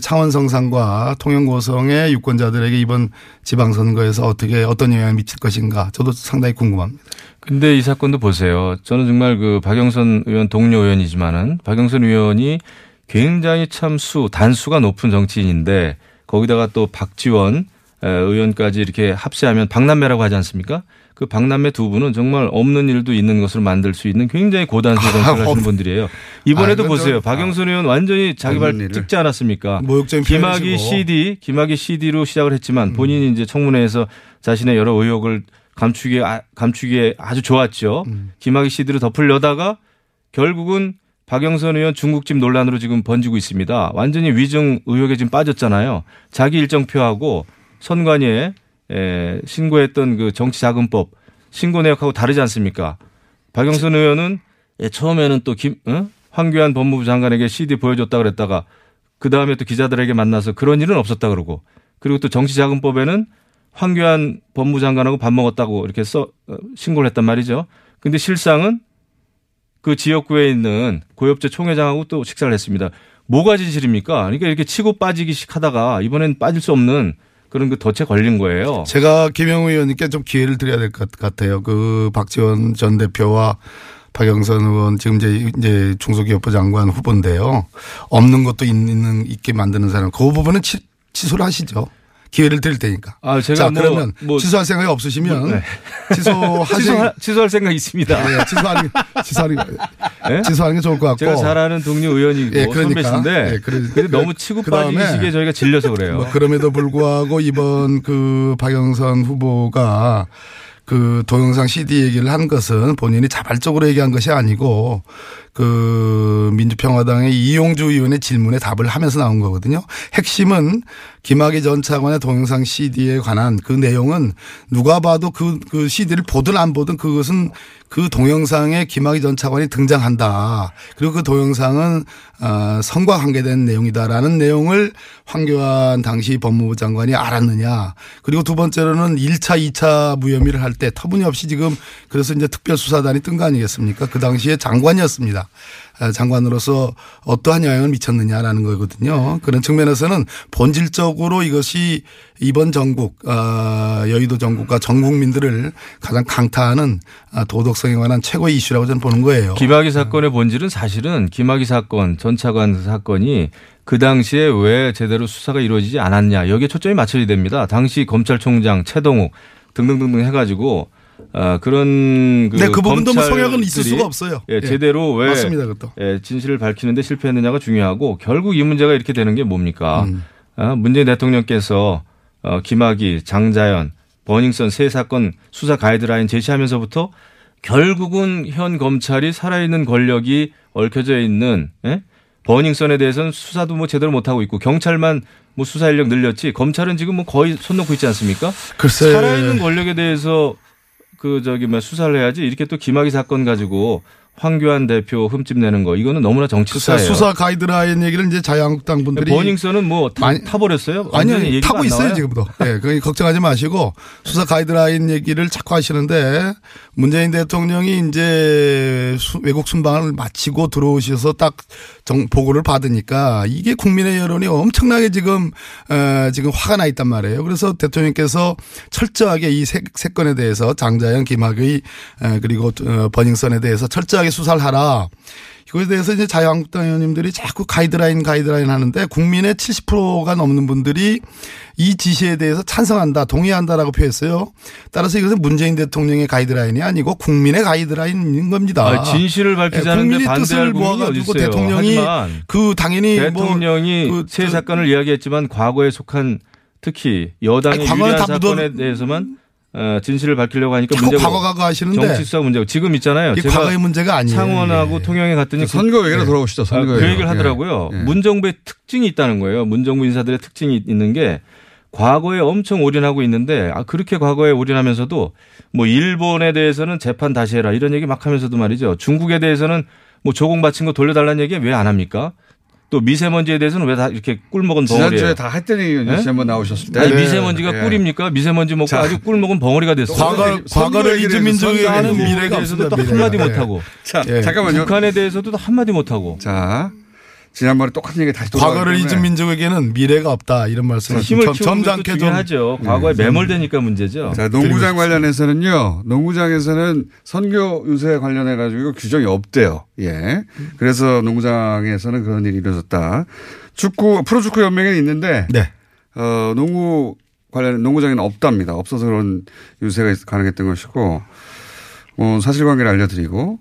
창원성상과 통영고성의 유권자들에게 이번 지방선거에서 어떻게 어떤 영향을 미칠 것인가 저도 상당히 궁금합니다. 근데 이 사건도 보세요. 저는 정말 그 박영선 의원 동료 의원이지만은 박영선 의원이 굉장히 참 수, 단수가 높은 정치인인데 거기다가 또 박지원 에, 의원까지 이렇게 합세하면 박남매라고 하지 않습니까? 그 박남매 두 분은 정말 없는 일도 있는 것으로 만들 수 있는 굉장히 고단수 정치를 아, 하시는 없- 분들이에요. 이번에도 아, 보세요. 좀- 박영선 의원 완전히 자기 발 일을. 찍지 않았습니까? 김학의. CD, 김학의 CD로 시작을 했지만 본인이 이제 청문회에서 자신의 여러 의혹을 감추기에 아- 감추기에 아주 좋았죠. 김학의 CD로 덮으려다가 결국은 박영선 의원 중국집 논란으로 지금 번지고 있습니다. 완전히 위증 의혹에 지금 빠졌잖아요. 자기 일정표하고 선관위에 에, 신고했던 그 정치자금법 신고 내역하고 다르지 않습니까? 박영선 의원은 예, 처음에는 또 김, 어? 황교안 법무부 장관에게 CD 보여줬다 그랬다가 그 다음에 또 기자들에게 만나서 그런 일은 없었다 그러고 그리고 또 정치자금법에는 황교안 법무부 장관하고 밥 먹었다고 이렇게 써 어, 신고를 했단 말이죠. 근데 실상은 그 지역구에 있는 고엽제 총회장하고 또 식사를 했습니다. 뭐가 진실입니까? 그러니까 이렇게 치고 빠지기식 하다가 이번엔 빠질 수 없는 그런 그 덫에 걸린 거예요. 제가 김영우 의원님께 좀 기회를 드려야 될 것 같아요. 그 박지원 전 대표와 박영선 의원 지금 이제 이제 중소기업부 장관 후보인데요. 없는 것도 있는 있게 만드는 사람 그 부분은 치, 취소를 하시죠. 기회를 드릴 테니까. 아, 제가 자 뭐- 그러면 뭐- 취소할 생각이 없으시면 뭐, 네. 취소하시 취소할, 취소할 생각 있습니다. 네, 취소하는 취소하는 예? 취소하는 게 좋을 것 같고. 제가 잘 아는 동료 의원이고 예, 그러니까. 선배신데 예, 그래- 근데 너무 치고 그다음에 빠지시기에 저희가 질려서 그래요. 뭐 그럼에도 불구하고 이번 그 박영선 후보가 그 동영상 CD 얘기를 한 것은 본인이 자발적으로 얘기한 것이 아니고 그 민주평화당의 이용주 의원의 질문에 답을 하면서 나온 거거든요. 핵심은 김학의 전 차관의 동영상 CD에 관한 그 내용은 누가 봐도 그, 그 CD를 보든 안 보든 그것은 그 동영상에 김학의 전 차관이 등장한다. 그리고 그 동영상은 어, 성과 관계된 내용이다라는 내용을 황교안 당시 법무부 장관이 알았느냐. 그리고 두 번째로는 1차, 2차 무혐의를 할 때 터무니없이 지금 그래서 이제 특별수사단이 뜬 거 아니겠습니까? 그 당시에 장관이었습니다. 아, 장관으로서 어떠한 영향을 미쳤느냐라는 거거든요. 그런 측면에서는 본질적으로 이것이 이번 전국, 아, 여의도 전국과 전 국민들을 가장 강타하는 아, 도덕성에 관한 최고의 이슈라고 저는 보는 거예요. 김학의 사건의 본질은 사실은 김학의 사건, 전 차관 사건이 그 당시에 왜 제대로 수사가 이루어지지 않았냐 여기에 초점이 맞춰야 됩니다. 당시 검찰총장 최동욱 등등등등 해가지고 어, 그런 그 네, 그 부분도 뭐 성역은 있을 수가 없어요. 예, 예. 제대로 왜 맞습니다, 그것도. 예, 진실을 밝히는데 실패했느냐가 중요하고 결국 이 문제가 이렇게 되는 게 뭡니까? 음. 아, 문재인 대통령께서 어, 김학의, 장자연, 버닝썬 세 사건 수사 가이드라인 제시하면서부터 결국은 현 검찰이 살아있는 권력이 얽혀져 있는 예? 버닝썬에 대해서는 수사도 뭐 제대로 못 하고 있고 경찰만 뭐 수사 인력 늘렸지 검찰은 지금 뭐 거의 손 놓고 있지 않습니까? 글쎄. 살아있는 권력에 대해서 그 저기 뭐 수사를 해야지 이렇게 또 김학의 사건 가지고 황교안 대표 흠집 내는 거 이거는 너무나 정치 글쎄, 수사예요. 수사 가이드라인 얘기를 이제 자유한국당 분들이 버닝썬은 뭐 타, 많이- 타버렸어요? 아니, 아니, 타고 안 있어요? 지금도. 예, 그 걱정하지 마시고 수사 가이드라인 얘기를 자꾸 하시는데 문재인 대통령이 이제 수- 외국 순방을 마치고 들어오셔서 딱 정, 보고를 받으니까 이게 국민의 여론이 엄청나게 지금, 어, 지금 화가 나 있단 말이에요. 그래서 대통령께서 철저하게 이 세, 세 건에 대해서 장자연, 김학의, 어, 그리고 어, 버닝썬에 대해서 철저하게 수사를 하라. 이거에 대해서 이제 자유한국당 의원님들이 자꾸 가이드라인 가이드라인 하는데 국민의 70%가 넘는 분들이 이 지시에 대해서 찬성한다, 동의한다라고 표했어요. 따라서 이것은 문재인 대통령의 가이드라인이 아니고 국민의 가이드라인인 겁니다. 아, 진실을 밝히자는데 국민의 반대할 뜻을 국민이 모아가지고 어디 있어요? 대통령이 그 당연히 대통령이 뭐세 사건을 이야기했지만 과거에 속한 특히 여당의 아니, 유리한 사건에 대해서만 어, 진실을 밝히려고 하니까 문제고 과거 과거 하시는데 정치 수사 문제고 지금 있잖아요. 이게 제가 과거의 문제가 아니에요. 창원하고 통영에 갔더니 그 선거 얘기로 돌아오시죠, 선거 아, 그. 얘기를 하더라고요. 예, 예. 문정부의 특징이 있다는 거예요. 문정부 인사들의 특징이 있는 게 과거에 엄청 올인하고 있는데 아 그렇게 과거에 올인하면서도 뭐 일본에 대해서는 재판 다시 해라 이런 얘기 막 하면서도 말이죠. 중국에 대해서는 뭐 조공 바친 거 돌려달라는 얘기 왜 안 합니까? 또 미세먼지에 대해서는 왜 다 이렇게 꿀 먹은 덩어리예요? 지난주에 다 했더니 예? 한번 나오셨을 때. 아니, 네. 미세먼지가 예. 꿀입니까? 미세먼지 먹고 자. 아주 꿀 먹은 벙어리가 됐어요. 과거- 과거를 잊은 민족에게는 하는 부분에 미래가 대해서도 또 한마디. 못하고. 자, 예. 잠깐만요. 북한에 대해서도 한마디 못하고. 자, 지난번에 똑같은 얘기 다시 과거를 잊은 민족에게는 미래가 없다 이런 말씀을 힘을 점- 점잖게 좀 중요하죠. 과거에 네. 매몰되니까 문제죠. 자, 농구장 관련해서는요, 농구장에서는 선교 유세 관련해 가지고 규정이 없대요. 예. 그래서 농구장에서는 그런 일이 이루어졌다. 축구, 프로축구 연맹에는 있는데, 네. 어, 농구 관련, 농구장에는 없답니다. 없어서 그런 유세가 있- 가능했던 것이고, 어, 사실관계를 알려드리고.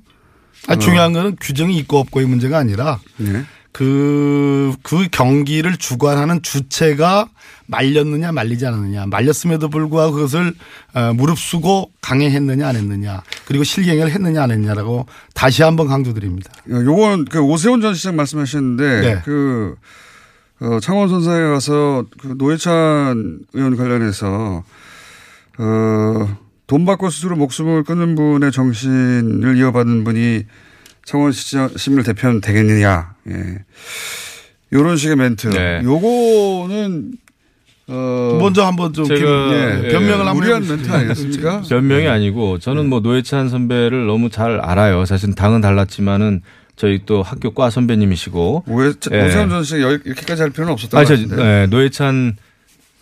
아, 어, 중요한 거는 규정이 있고 없고의 문제가 아니라 네. 그, 그 경기를 주관하는 주체가 말렸느냐 말리지 않았느냐 말렸음에도 불구하고 그것을 어, 무릅쓰고 강행했느냐 안 했느냐 그리고 실행을 했느냐 안 했느냐라고 다시 한번 강조드립니다. 어, 요건 그 오세훈 전 시장 말씀하셨는데 네. 그 어, 창원 선사에 가서 그 노회찬 의원 관련해서 어, 돈 받고 스스로 목숨을 끊는 분의 정신을 이어받은 분이 시장 시민을 대표하면 되겠느냐. 예. 요런 식의 멘트. 네. 요거는 어 먼저 한번 좀 제가, 김- 예, 예, 변명을 한번 무리한. 멘트 아니겠습니까? 변명이 아니고 저는 뭐 노회찬 선배를 너무 잘 알아요. 사실 당은 달랐지만은 저희 또 학교 과 선배님이시고. 오해, 예. 전 시장 이렇게까지 할 필요는 없었던 아, 것 저, 같은데. 네, 노회찬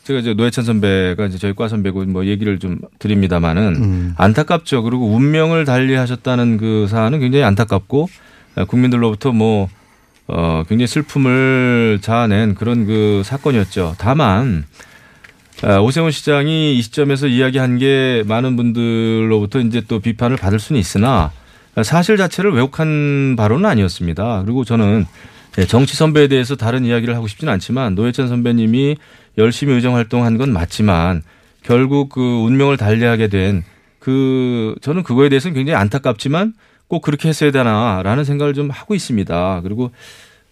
제가 이제 노회찬 선배가 이제 저희 과 선배고 뭐 얘기를 좀 드립니다만은 음. 안타깝죠. 그리고 운명을 달리하셨다는 그 사안은 굉장히 안타깝고 국민들로부터 뭐 어, 굉장히 슬픔을 자아낸 그런 그 사건이었죠. 다만 아, 오세훈 시장이 이 시점에서 이야기한 게 많은 분들로부터 이제 또 비판을 받을 수는 있으나 사실 자체를 왜곡한 발언은 아니었습니다. 그리고 저는 예, 정치 선배에 대해서 다른 이야기를 하고 싶지는 않지만 노회찬 선배님이 열심히 의정 활동한 건 맞지만 결국 그 운명을 달리하게 된 그 저는 그거에 대해서는 굉장히 안타깝지만 꼭 그렇게 했어야 되나라는 생각을 좀 하고 있습니다. 그리고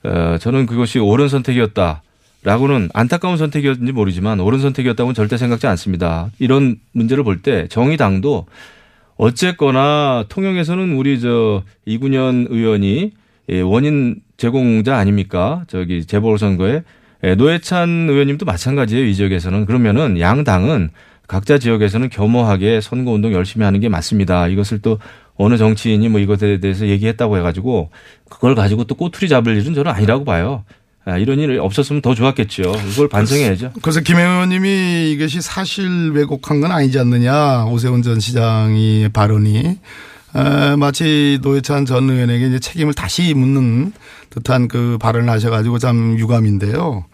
어 저는 그것이 옳은 선택이었다 라고는 안타까운 선택이었는지 모르지만 옳은 선택이었다고는 절대 생각지 않습니다. 이런 문제를 볼 때 정의당도 어쨌거나 통영에서는 우리 저 이군현 의원이 예, 원인 제공자 아닙니까? 저기 재보궐선거에 예, 노회찬 의원님도 마찬가지예요. 이 지역에서는 그러면은 양당은 각자 지역에서는 겸허하게 선거 운동 열심히 하는 게 맞습니다. 이것을 또 어느 정치인이 뭐 이것에 대해서 얘기했다고 해가지고 그걸 가지고 또 꼬투리 잡을 일은 저는 아니라고 봐요. 아, 이런 일이 없었으면 더 좋았겠죠. 이걸 반성해야죠. 그래서 김 의원님이 이것이 사실 왜곡한 건 아니지 않느냐 오세훈 전 시장이 발언이 에, 마치 노회찬 전 의원에게 이제 책임을 다시 묻는 듯한 그 발언을 하셔가지고 참 유감인데요.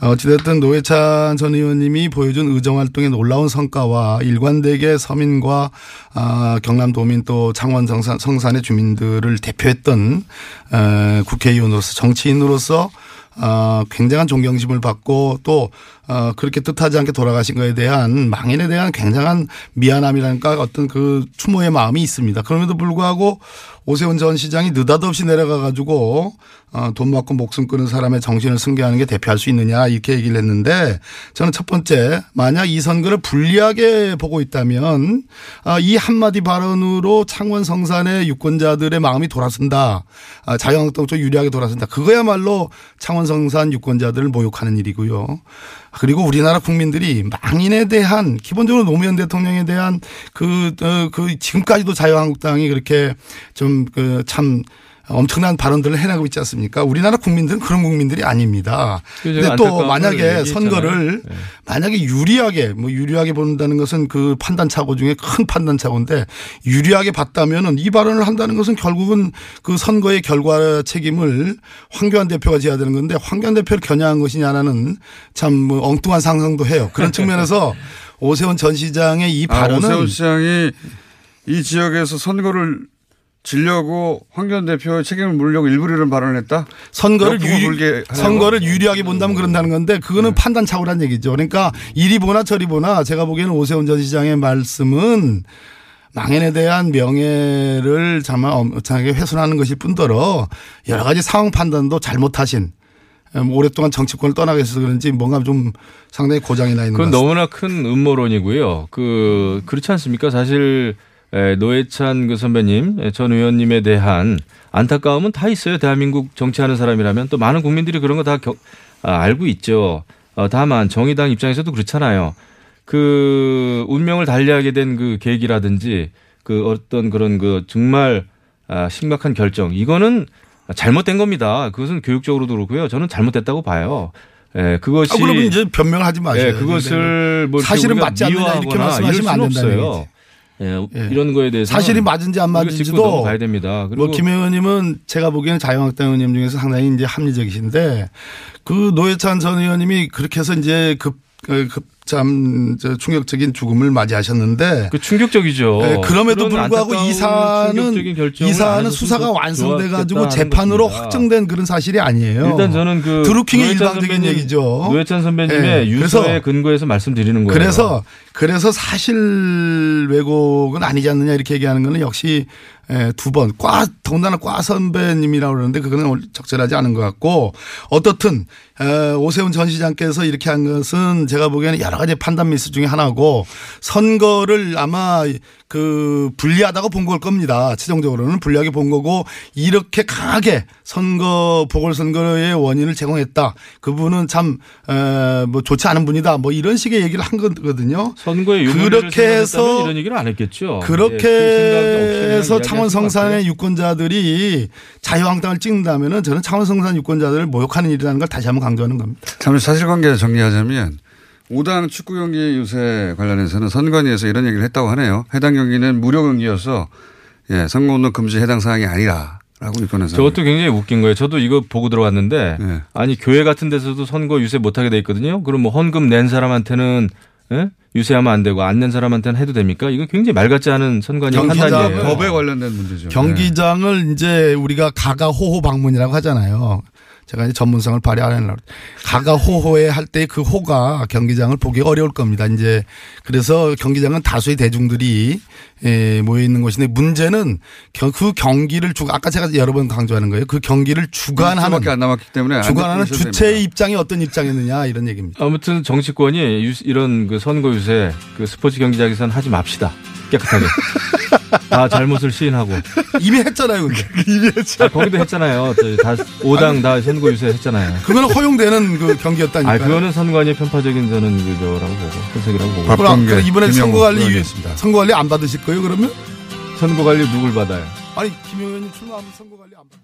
어찌됐든 노회찬 전 의원님이 보여준 의정활동의 놀라운 성과와 일관되게 서민과 아, 경남도민 또 창원 성산, 성산의 주민들을 대표했던 에, 국회의원으로서 정치인으로서 어, 굉장한 존경심을 받고 또 어, 그렇게 뜻하지 않게 돌아가신 거에 대한 망인에 대한 굉장한 미안함이랄까 어떤 그 추모의 마음이 있습니다. 그럼에도 불구하고 오세훈 전 시장이 느닷없이 내려가 가지고 어, 돈 받고 목숨 끊은 사람의 정신을 승계하는 게 대표할 수 있느냐 이렇게 얘기를 했는데 저는 첫 번째 만약 이 선거를 불리하게 보고 있다면 아, 이 한마디 발언으로 창원 성산의 유권자들의 마음이 돌아선다. 아, 자유한국당 쪽 유리하게 돌아선다. 그거야말로 창원 성산 유권자들을 모욕하는 일이고요. 그리고 우리나라 국민들이 망인에 대한 기본적으로 노무현 대통령에 대한 그, 어, 그 지금까지도 자유한국당이 그렇게 좀 그 참 엄청난 발언들을 해나가고 있지 않습니까? 우리나라 국민들은 그런 국민들이 아닙니다. 근데 또 만약에 선거를 네. 만약에 유리하게 뭐 유리하게 본다는 것은 그 판단 착오 중에 큰 판단 착오인데 유리하게 봤다면은 이 발언을 한다는 것은 결국은 그 선거의 결과 책임을 황교안 대표가 져야 되는 건데 황교안 대표를 겨냥한 것이냐라는 참 뭐 엉뚱한 상상도 해요. 그런 측면에서 오세훈 전 시장의 이 아, 발언은 오세훈 시장이 이 지역에서 선거를 지려고 황교안 대표의 책임을 물려고 일부러 이런 발언을 했다? 선거를 유리? 선거를 유리하게 본다면 그런다는 건데 그거는 판단 착오란 얘기죠. 그러니까 이리 보나 저리 보나 제가 보기에는 오세훈 전 시장의 말씀은 망인에 대한 명예를 정말 엄청나게 훼손하는 것일 뿐더러 여러 가지 상황 판단도 잘못하신 음, 오랫동안 정치권을 떠나게 해서 그런지 뭔가 좀 상당히 고장이 나 있는 것 그건 같습니다. 너무나 큰 음모론이고요. 그 그렇지 않습니까? 사실 에, 노회찬 그 선배님 에, 전 의원님에 대한 안타까움은 다 있어요. 대한민국 정치하는 사람이라면 또 많은 국민들이 그런 거다 알고 있죠. 어, 다만 정의당 입장에서도 그렇잖아요. 그 운명을 달리하게 된 그 계기라든지 그 어떤 그런 그 정말 아, 심각한 결정 이거는 잘못된 겁니다. 그것은 교육적으로도 그렇고요. 저는 잘못됐다고 봐요. 예, 그것이 아, 그러면 이제 변명을 하지 마셔야 예. 그것을 뭐 사실은 맞지 않느냐 이렇게 말씀하시면 안 된다는 없어요. 예, 이런 거에 대해서 사실이 맞은지 안 맞은지도 가야 됩니다. 그리고 뭐 김 의원님은 제가 보기에는 자유한국당 의원님 중에서 상당히 이제 합리적이신데 그 노회찬 전 의원님이 그렇게 해서 이제 급, 그 급참 충격적인 죽음을 맞이하셨는데 그 충격적이죠. 네, 그럼에도 불구하고 이 안타까운 충격적인 사안은 결정을 이안 사안은 했었으면 수사가 더 완성돼 가지고 재판으로. 확정된 그런 사실이 아니에요. 일단 저는 그 드루킹의 일방적인 선배님, 얘기죠. 노회찬 선배님의 네, 유서에 그래서 근거해서 말씀드리는 거예요. 그래서 그래서 사실 왜곡은 아니지 않느냐 이렇게 얘기하는 거는 역시 예, 두 번, 과, 더군다나 과 선배님이라고 그러는데 그거는 적절하지 않은 것 같고. 어떻든 에, 오세훈 전 시장께서 이렇게 한 것은 제가 보기에는 여러 가지 판단 미스 중에 하나고 선거를 아마 그 불리하다고 본 걸 겁니다. 최종적으로는 불리하게 본 거고 이렇게 강하게 선거 보궐선거의 원인을 제공했다. 그분은 참 뭐 좋지 않은 분이다. 뭐 이런 식의 얘기를 한 거거든요. 선거에 그렇게 해서 이런 얘기를 안 했겠죠. 그렇게 예, 그 해서 창원 성산의. 유권자들이 자유한국당을 찍는다면은 저는 창원 성산 유권자들을 모욕하는 일이라는 걸 다시 한번 강조하는 겁니다. 참 사실관계 정리하자면 5당 축구 경기 유세 관련해서는 선관위에서 이런 얘기를 했다고 하네요. 해당 경기는 무료 경기여서 예, 선거 운동 금지 해당 사항이 아니라 라고 입건해서 저것도 굉장히 웃긴 거예요. 저도 이거 보고 들어갔는데 네. 아니 교회 같은 데서도 선거 유세 못하게 돼 있거든요. 그럼 뭐 헌금 낸 사람한테는 예? 유세하면 안 되고 안 낸 사람한테는 해도 됩니까? 이거 굉장히 말 같지 않은 선관위 판단이에요. 법에 관련된 문제죠. 경기장을 이제 우리가 가가 호호 방문이라고 하잖아요. 제가 이제 전문성을 발휘 안 하려고. 가가호호에 할 때 그 호가 경기장을 보기 어려울 겁니다. 이제 그래서 경기장은 다수의 대중들이 예, 모여 있는 곳인데 문제는 겨- 그 경기를 주 아까 제가 여러 번 강조하는 거예요. 그 경기를 주관하는 일주밖에 안 남았기 때문에 안 주관하는 주체의 입장이 어떤 입장이느냐 이런 얘기입니다. 아무튼 정치권이 유- 이런 그 선거 유세 그 스포츠 경기장에서는 하지 맙시다. 깨끗하게. 다 잘못을 시인하고. 이미 했잖아요, 근데. 이미 했잖아요. 아, 거기도 했잖아요. 다 5당 다 선거 유세 했잖아요. 그거는 허용되는 그 경기였다니까. 아, 그거는 선관위 편파적인 저는 그거라고 보고 해석이라고 보고. 그럼 이번에 선거관리 선거관리 안 받으실 거예요, 그러면? 선거관리 누굴 받아요? 아니 김영현님 출마하면 선거관리 안 받.